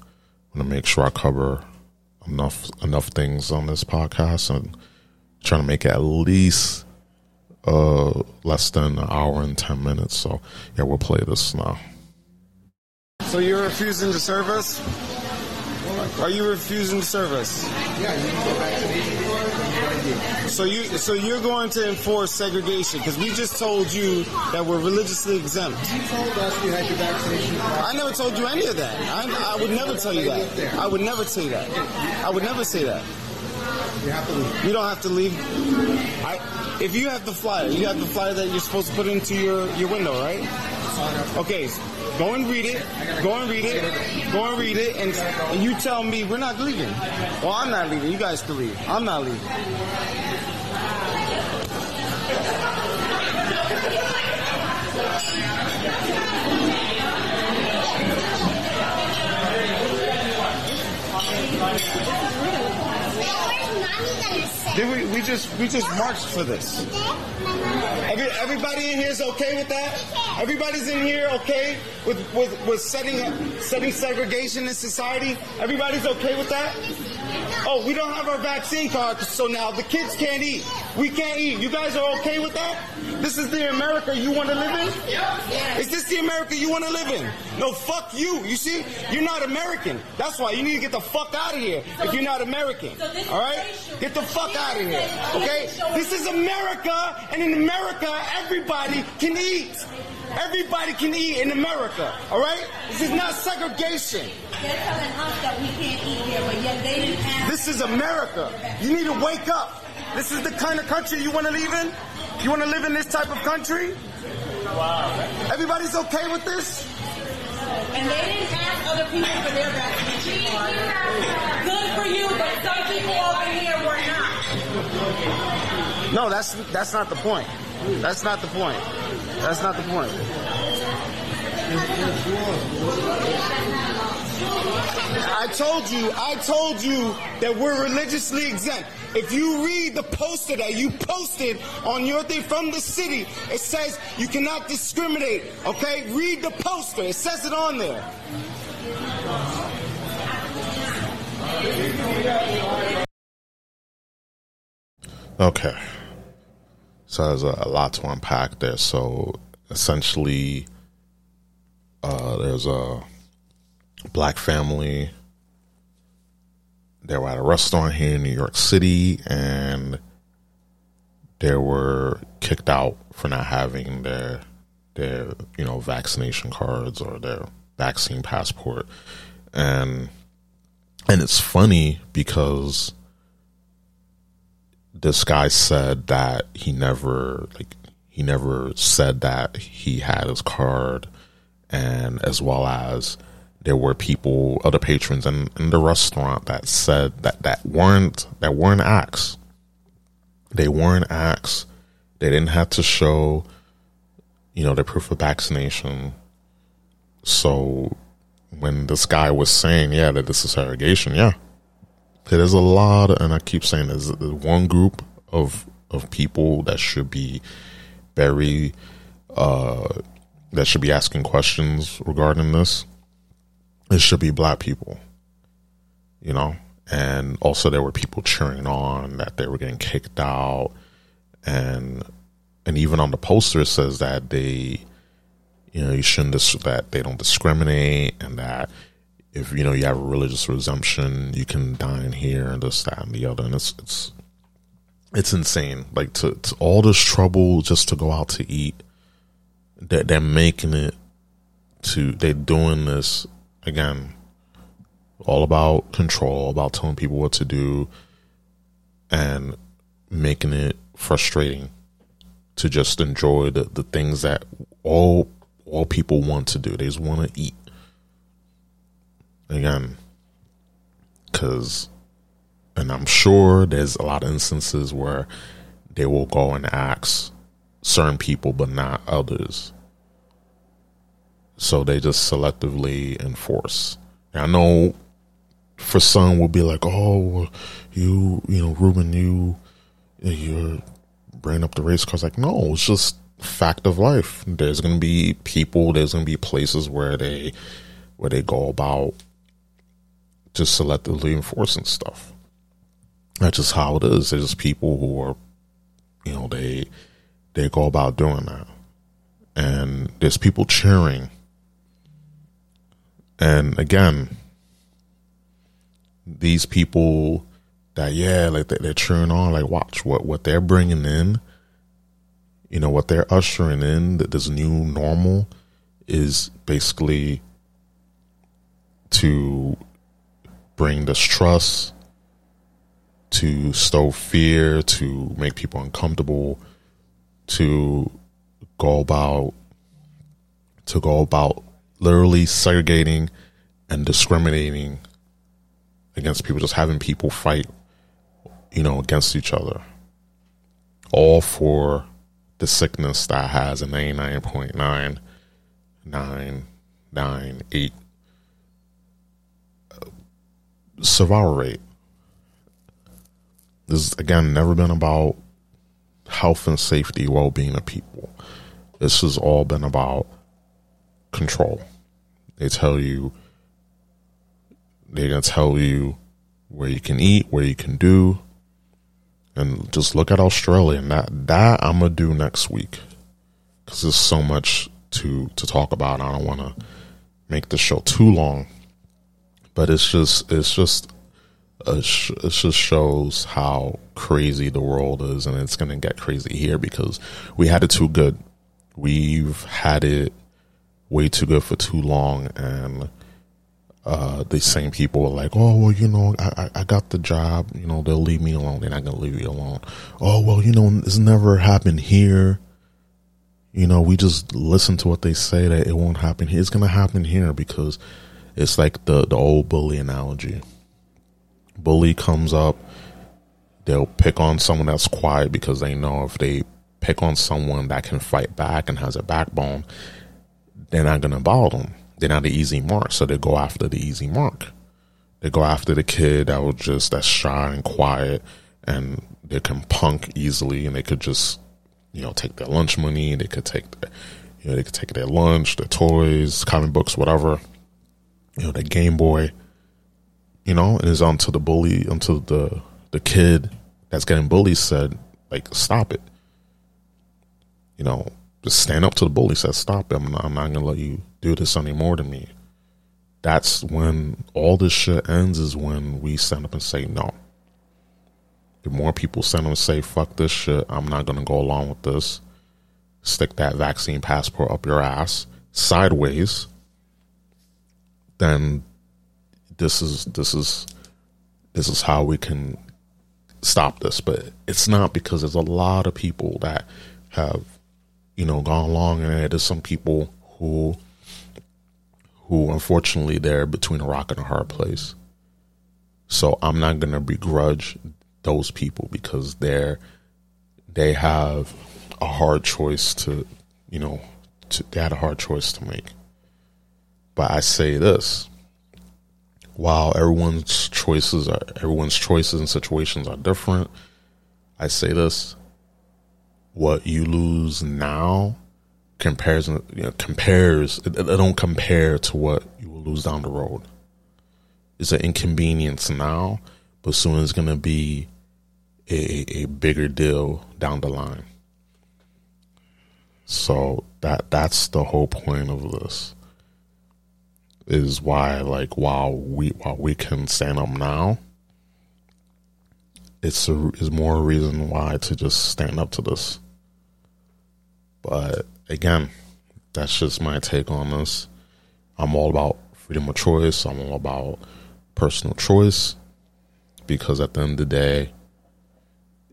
I'm gonna make sure I cover enough enough things on this podcast and trying to make it at least uh less than an hour and ten minutes. So yeah, we'll play this now. So you're refusing to serve us? Are you refusing to serve us? Yeah, you can go back to So you, so you're going to enforce segregation because we just told you that we're religiously exempt. You told us you had your vaccination. I never told you any of that. I, I would never tell you that. I would never say that. I would never say that. You have to leave. You don't have to leave. I, if you have the flyer, you have the flyer that you're supposed to put into your, your window, right? Okay, go and read it. Go and read it. Go and read it, and, and you tell me we're not leaving. Well, I'm not leaving. You guys can leave. I'm not leaving. We, we just we just marched for this. Every, everybody in here is okay with that. Everybody's in here okay with with, with setting setting segregation in society. Everybody's okay with that. Oh, we don't have our vaccine card, so now the kids can't eat. We can't eat. You guys are okay with that? This is the America you want to live in? Is this the America you want to live in? No, fuck you. You see, you're not American. That's why you need to get the fuck out of here if you're not American. So All right? Get the fuck out of here. Okay? This is America, and in America, everybody can eat. Everybody can eat in America. All right? This is not segregation. They're telling us that we can't eat here, but yet they didn't ask. This is America. You need to wake up. This is the kind of country you want to live in? You want to live in this type of country? Wow. Everybody's okay with this? And they didn't ask other people for their vaccination card. Good for you, but some people over here were not. No, that's that's not the point. That's not the point. That's not the point. I told you, I told you that we're religiously exempt. If you read the poster that you posted on your thing from the city, it says you cannot discriminate. Okay? Read the poster. It says it on there. Okay. So there's a, a lot to unpack there. So essentially, uh, there's a black family. They were at a restaurant here in New York City, and they were kicked out for not having their their you know vaccination cards or their vaccine passport, and and it's funny because this guy said that he never like he never said that he had his card and as well as there were people other patrons in, in the restaurant that said that that weren't that weren't acts. They weren't acts. They didn't have to show you know their proof of vaccination. So when this guy was saying yeah that this is segregation yeah there's a lot, and I keep saying there's, there's one group of of people that should be very uh, that should be asking questions regarding this. It should be black people, you know, and also there were people cheering on that they were getting kicked out, and and even on the poster it says that they, you know, you shouldn't dis- that they don't discriminate and that if you know you have a religious resumption, you can dine here and this, that, and the other, and it's it's it's insane. Like to, to all this trouble just to go out to eat, that they're making it to they're doing this again, all about control, about telling people what to do, and making it frustrating to just enjoy the, the things that all all people want to do. They just want to eat again because and i'm sure there's a lot of instances where they will go and ask certain people but not others so they just selectively enforce and i know for some will be like oh you you know ruben you you're bringing up the race cars like no it's just fact of life there's gonna be people there's gonna be places where they where they go about just selectively enforcing stuff. That's just how it is. There's just people who are, you know, they they go about doing that, and there's people cheering. And again, these people that yeah, like they- they're cheering on. Like, watch what what they're bringing in. You know what they're ushering in. That this new normal is basically to bring distrust, to stow fear, to make people uncomfortable, to go about to go about literally segregating and discriminating against people, just having people fight, you know, against each other. All for the sickness that has a ninety nine point nine nine nine eight uh, survival rate. This again never been about health and safety, well being of people. This has all been about control. They tell you they're gonna tell you where you can eat, where you can do, and just look at Australia. And that that I'm gonna do next week because there's so much to to talk about. I don't want to make the show too long, but it's just it's just uh, a it just shows how crazy the world is, and it's gonna get crazy here because we had it too good. We've had it way too good for too long, and uh, the same people are like, oh, well, you know, I, I, I got the job. You know, they'll leave me alone. They're not to leave you alone. Oh, well, you know, it's never happened here. You know, we just listen to what they say that it won't happen here. It's to happen here because it's like the, the old bully analogy. Bully comes up, they'll pick on someone that's quiet because they know if they pick on someone that can fight back and has a backbone, they're not going to bow them they're not the easy mark, so they go after the easy mark. They go after the kid that was just that's shy and quiet, and they can punk easily, and they could just, you know, take their lunch money. They could take, their, you know, they could take their lunch, their toys, comic books, whatever. You know, their Game Boy. You know, and it's onto the bully, until the the kid that's getting bullied said, like, stop it. You know, just stand up to the bully. Says, stop. I'm not, I'm not gonna let you do this anymore to me. That's when all this shit ends, is when we stand up and say no. The more people stand up and say, fuck this shit, I'm not to go along with this, stick that vaccine passport up your ass sideways, then this is, this is, this is how we can stop this. But it's not because there's a lot of people that have, you know, gone along and there's some people who who unfortunately they're between a rock and a hard place. So I'm not gonna begrudge those people because they're they have a hard choice to you know to, they had a hard choice to make. But I say this while everyone's choices are everyone's choices and situations are different, I say this what you lose now compares you know, compares it, don't compare to what you will lose down the road. It's an inconvenience now, but soon it's gonna be a, a bigger deal down the line. So that that's the whole point of this. Is why like while we while we can stand up now, it's a, is more reason why to just stand up to this. But again, that's just my take on this. I'm all about freedom of choice. I'm all about personal choice because at the end of the day,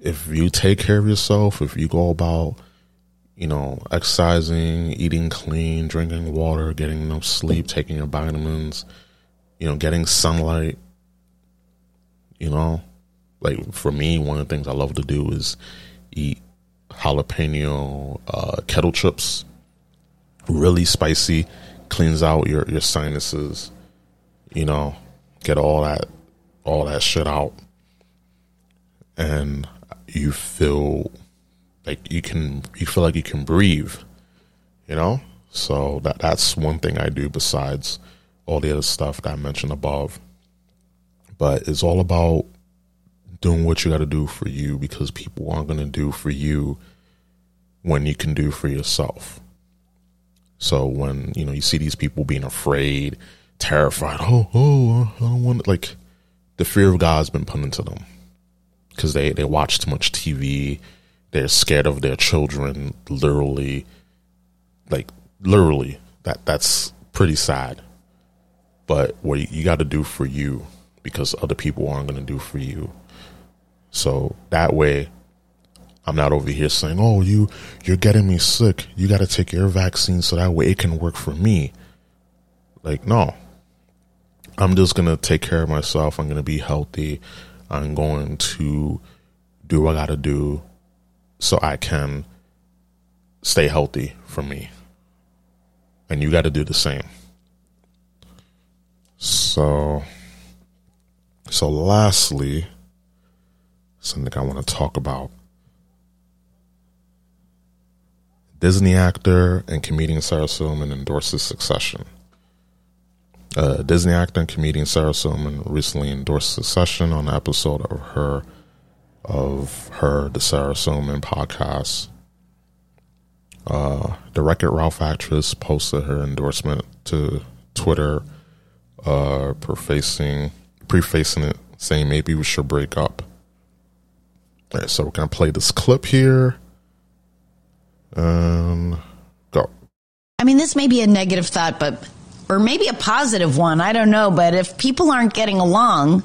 if you take care of yourself, if you go about, you know, exercising, eating clean, drinking water, getting enough sleep, taking your vitamins, you know, getting sunlight, you know, like for me, one of the things I love to do is eat jalapeno uh, kettle chips. Really spicy, cleans out your, your sinuses. You know, get all that all that shit out, and you feel like you can you feel like you can breathe. You know, so that that's one thing I do besides all the other stuff that I mentioned above. But it's all about doing what you got to do for you because people aren't going to do for you when you can do for yourself. So when you know you see these people being afraid, terrified, oh oh, I don't want it. like the fear of God has been put into them because they they watch too much TV. They're scared of their children, literally, like literally. That that's pretty sad. But what you, you got to do for you because other people aren't going to do for you. So that way, I'm not over here saying, "Oh, you you're getting me sick. You got to take your vaccine so that way it can work for me." Like, no. I'm just going to take care of myself. I'm going to be healthy. I'm going to do what I got to do so I can stay healthy for me. And you got to do the same. So so lastly, something I want to talk about Disney actor and comedian Sarah Silverman endorses secession. Uh, Disney actor and comedian Sarah Silverman recently endorsed secession on an episode of her of her The Sarah Silverman podcast. Uh, the Wreck-It Ralph actress posted her endorsement to Twitter, uh, prefacing prefacing it, saying maybe we should break up. All right, so we're gonna play this clip here. And go. I mean, this may be a negative thought, but, or maybe a positive one. I don't know. But if people aren't getting along,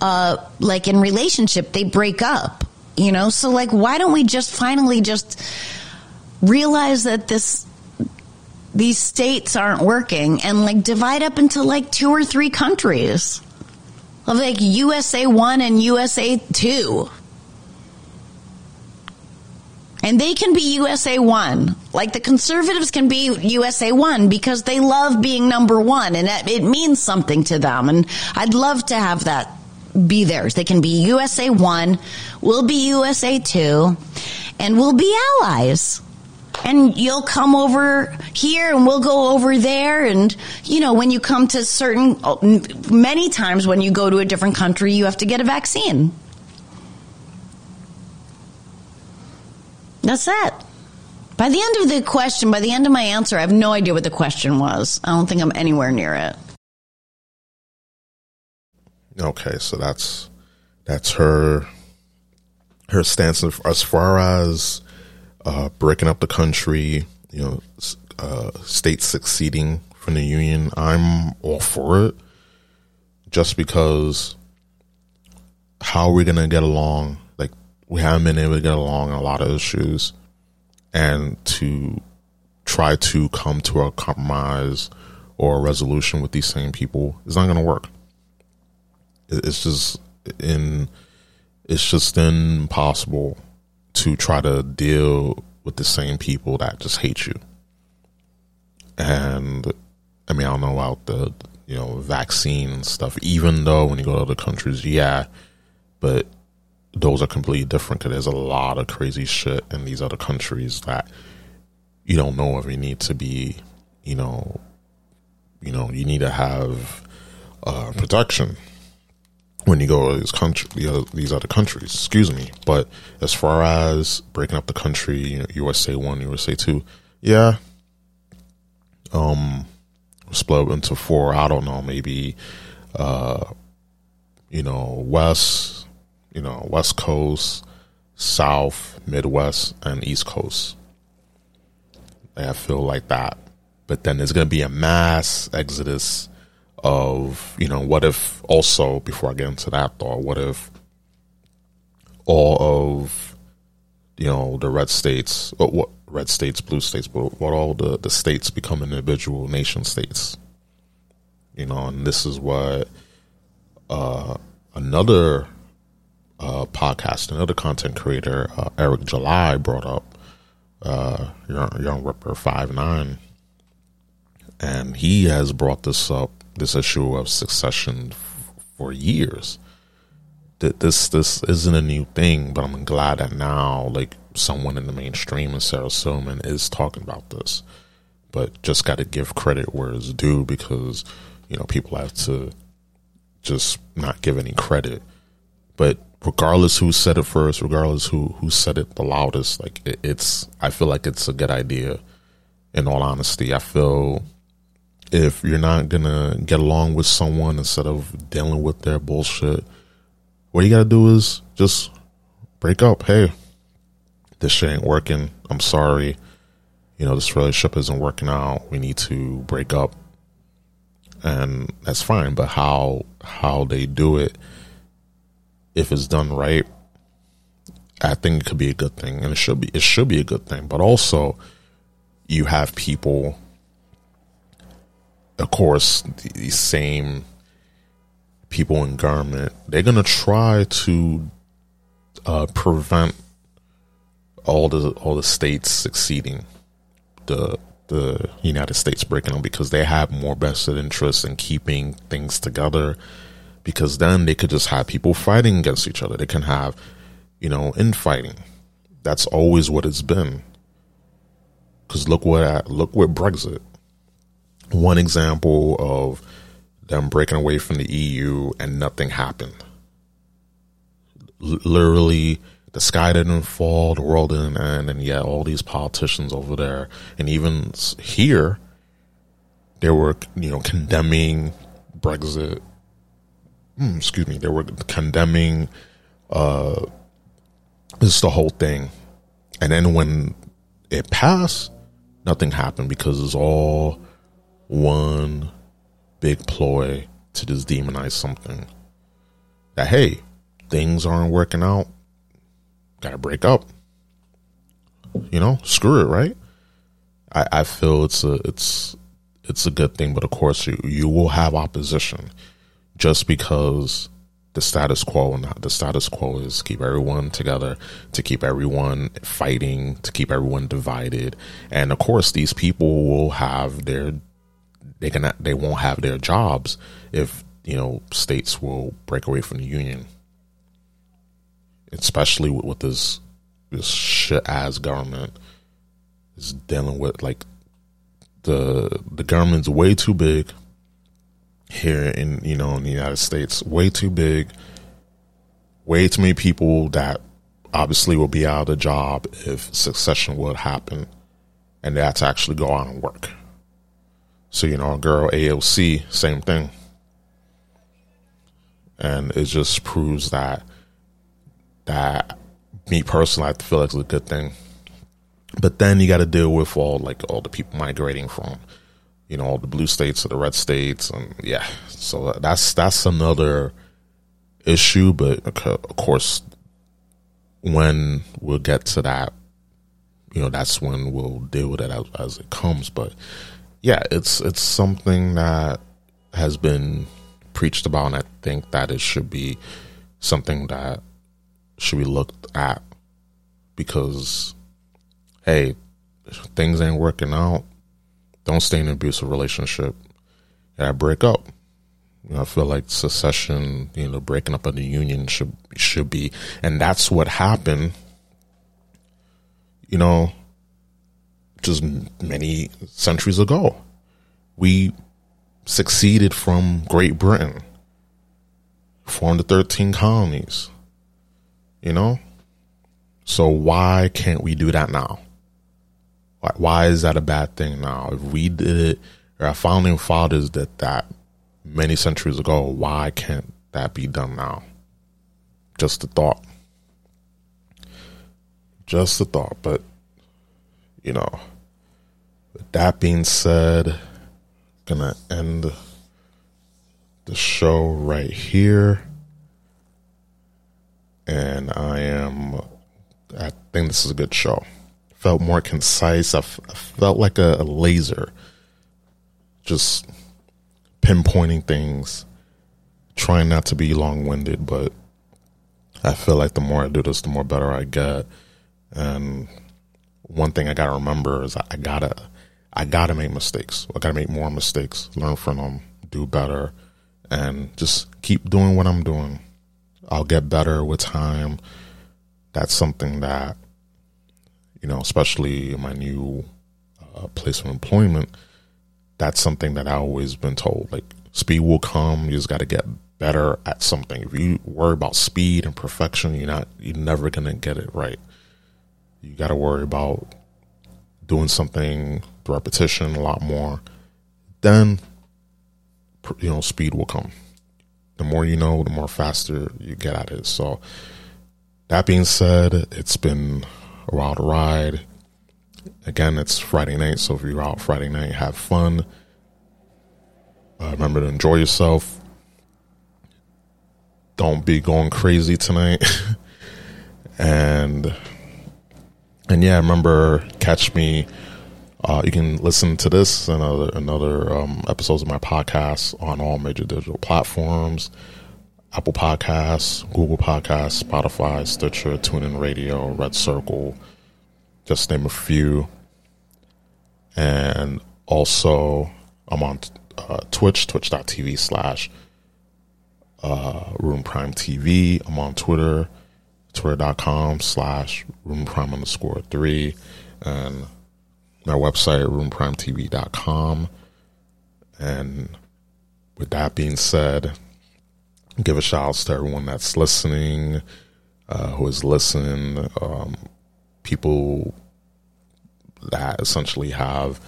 uh, like in relationship, they break up, you know? So like, why don't we just finally just realize that this, these states aren't working and like divide up into like two or three countries of like USA 1 and USA 2. And they can be USA 1. Like the conservatives can be USA 1 because they love being number one and it means something to them. And I'd love to have that be theirs. They can be USA 1, we'll be USA 2, and we'll be allies. And you'll come over here and we'll go over there. And, you know, when you come to certain, many times when you go to a different country, you have to get a vaccine. That's it. By the end of the question, by the end of my answer, I have no idea what the question was. I don't think I'm anywhere near it. Okay, so that's that's her her stance as far as uh, breaking up the country. You know, uh, states succeeding from the union. I'm all for it, just because how are we gonna get along? We haven't been able to get along on a lot of issues, and to try to come to a compromise or a resolution with these same people is not going to work. It's just in it's just impossible to try to deal with the same people that just hate you. And I mean, I don't know about the you know vaccine and stuff. Even though when you go to other countries, yeah, but those are completely different because there's a lot of crazy shit in these other countries that you don't know if you need to be, you know, you know, you need to have uh, protection when you go to these country, these other countries. Excuse me, but as far as breaking up the country, you know, USA one, USA two, yeah, um, split into four. I don't know, maybe, uh, you know, West, you know, West Coast, South, Midwest, and East Coast. I feel like that, but then there's going to be a mass exodus of you know what if also before I get into that thought, what if all of you know the red states, or what red states, blue states, but what all the the states become individual nation states, you know, and this is what uh, another uh, podcast, another content creator, uh, Eric July, brought up. Uh, young, young Rippa five nine, and he has brought this up this issue of secession f- for years. That this this isn't a new thing, but I'm glad that now, like someone in the mainstream and Sarah Silverman is talking about this. But just got to give credit where it's due because you know people have to just not give any credit. But regardless who said it first, regardless who who said it the loudest, like it, it's I feel like it's a good idea. In all honesty, I feel if you're not gonna get along with someone instead of dealing with their bullshit, what you gotta do is just break up. Hey, this shit ain't working. I'm sorry. You know, this relationship isn't working out. We need to break up. And that's fine. But how how they do it, if it's done right, I think it could be a good thing. And it should be it should be a good thing. But also you have people of course, these same people in government, they're to try to uh, prevent all the all the states succeeding, the the United States breaking up because they have more vested interest in keeping things together. Because then they could just have people fighting against each other. They can have, you know, infighting. That's always what it's been. Because look what look what Brexit one example of them breaking away from the EU and nothing happened. L- literally, the sky didn't fall, the world didn't end, and yet all these politicians over there, and even here, they were, you know, condemning Brexit. Hmm, excuse me, they were condemning uh, just the whole thing. And then when it passed, nothing happened because it's all one big ploy to just demonize something. That hey, things aren't working out, gotta break up. You know, screw it, right? I, I feel it's a it's it's a good thing, but of course you you will have opposition just because the status quo and the status quo is keep everyone together to keep everyone fighting to keep everyone divided. And of course these people will have their they can they won't have their jobs if you know states will break away from the union. Especially with, with this this shit ass government is dealing with like the the government's way too big here in you know in the United States way too big way too many people that obviously will be out of a job if secession would happen and to actually go out and work. So you know girl AOC same thing. And it just proves that that me personally I feel like it's a good thing. But then you got to deal with all like all the people migrating from you know all the blue states to the red states and yeah. So that's that's another issue but of course when we'll get to that you know that's when we'll deal with it as, as it comes. But yeah it's it's something that has been preached about and i think that it should be something that should be looked at because hey things ain't working out don't stay in an abusive relationship. Yeah, break up. You know, I feel like secession, you know, breaking up of the union should should be, and that's what happened. You know, just many centuries ago, we succeeded from Great Britain, formed the thirteen colonies. You know, so why can't we do that now? Why, why is that a bad thing now? If we did it, or our founding fathers did that many centuries ago, why can't that be done now? Just a thought. Just a thought. But, you know, with that being said, gonna end the show right here. And I am, I think this is a good show felt more concise. I, f- I felt like a, a, laser, just pinpointing things, trying not to be long winded, but I feel like the more I do this, the more better I get. And one thing I gotta remember is I, I gotta, I gotta make mistakes. I gotta make more mistakes, learn from them, do better, and just keep doing what I'm doing. I'll get better with time. That's something that you know, especially in my new uh, place of employment, that's something that I've always been told. Like, speed will come. You just got to get better at something. If you worry about speed and perfection, you're not, you're never to get it right. You got to worry about doing something, repetition a lot more. Then, you know, speed will come. The more you know, the more faster you get at it. So, that being said, it's been wild ride. Again, it's Friday night, so if you're out Friday night, have fun. Uh, remember to enjoy yourself. Don't be going crazy tonight. and and yeah, remember catch me. Uh, you can listen to this and other um, episodes of my podcast on all major digital platforms. Apple Podcasts, Google Podcasts, Spotify, Stitcher, TuneIn Radio, Red Circle, just name a few. And also, I'm on uh, Twitch, twitch.tv slash uh, Room Prime TV. I'm on Twitter, twitter.com slash Room Prime underscore three. And my website, roomprimetv.com. And with that being said, give a shout out to everyone that's listening, uh, who is listening, um, people that essentially have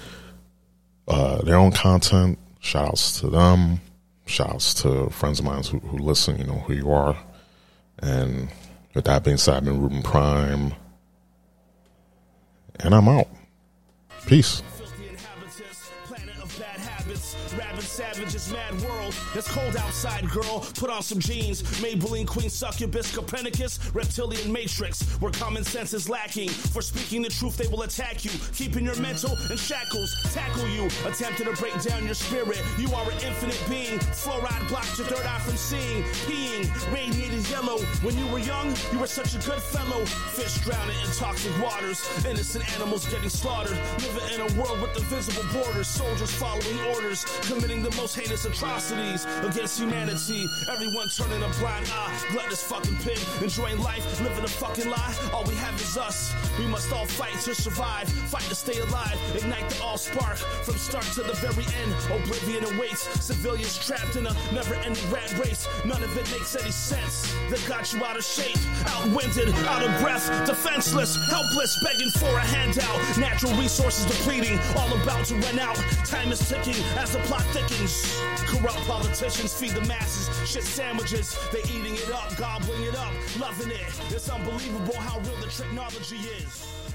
uh, their own content. Shout outs to them. Shout outs to friends of mine who, who listen, you know who you are. And with that being said, I've been Ruben Prime. And I'm out. Peace. It's cold outside, girl. Put on some jeans. Maybelline, Queen Succubus, Copernicus, reptilian matrix, where common sense is lacking. For speaking the truth, they will attack you, keeping your mental in shackles. Tackle you, attempting to break down your spirit. You are an infinite being. Fluoride blocks your third eye from seeing. Peeing, radiated yellow. When you were young, you were such a good fellow. Fish drowning in toxic waters. Innocent animals getting slaughtered. Living in a world with invisible borders. Soldiers following orders. Committing the most heinous atrocities against humanity. Everyone turning a blind eye. Gluttonous fucking pig. Enjoying life, living a fucking lie. All we have is us. We must all fight to survive. Fight to stay alive. Ignite the all spark. From start to the very end. Oblivion awaits. Civilians trapped in a never ending rat race. None of it makes any sense. They got you out of shape. Outwinded, out of breath. Defenseless, helpless, begging for a handout. Natural resources depleting. All about to run out. Time is ticking as the plot thickens. Corrupt politicians feed the masses shit sandwiches. They eating it up, gobbling it up, loving it. It's unbelievable how real the technology is.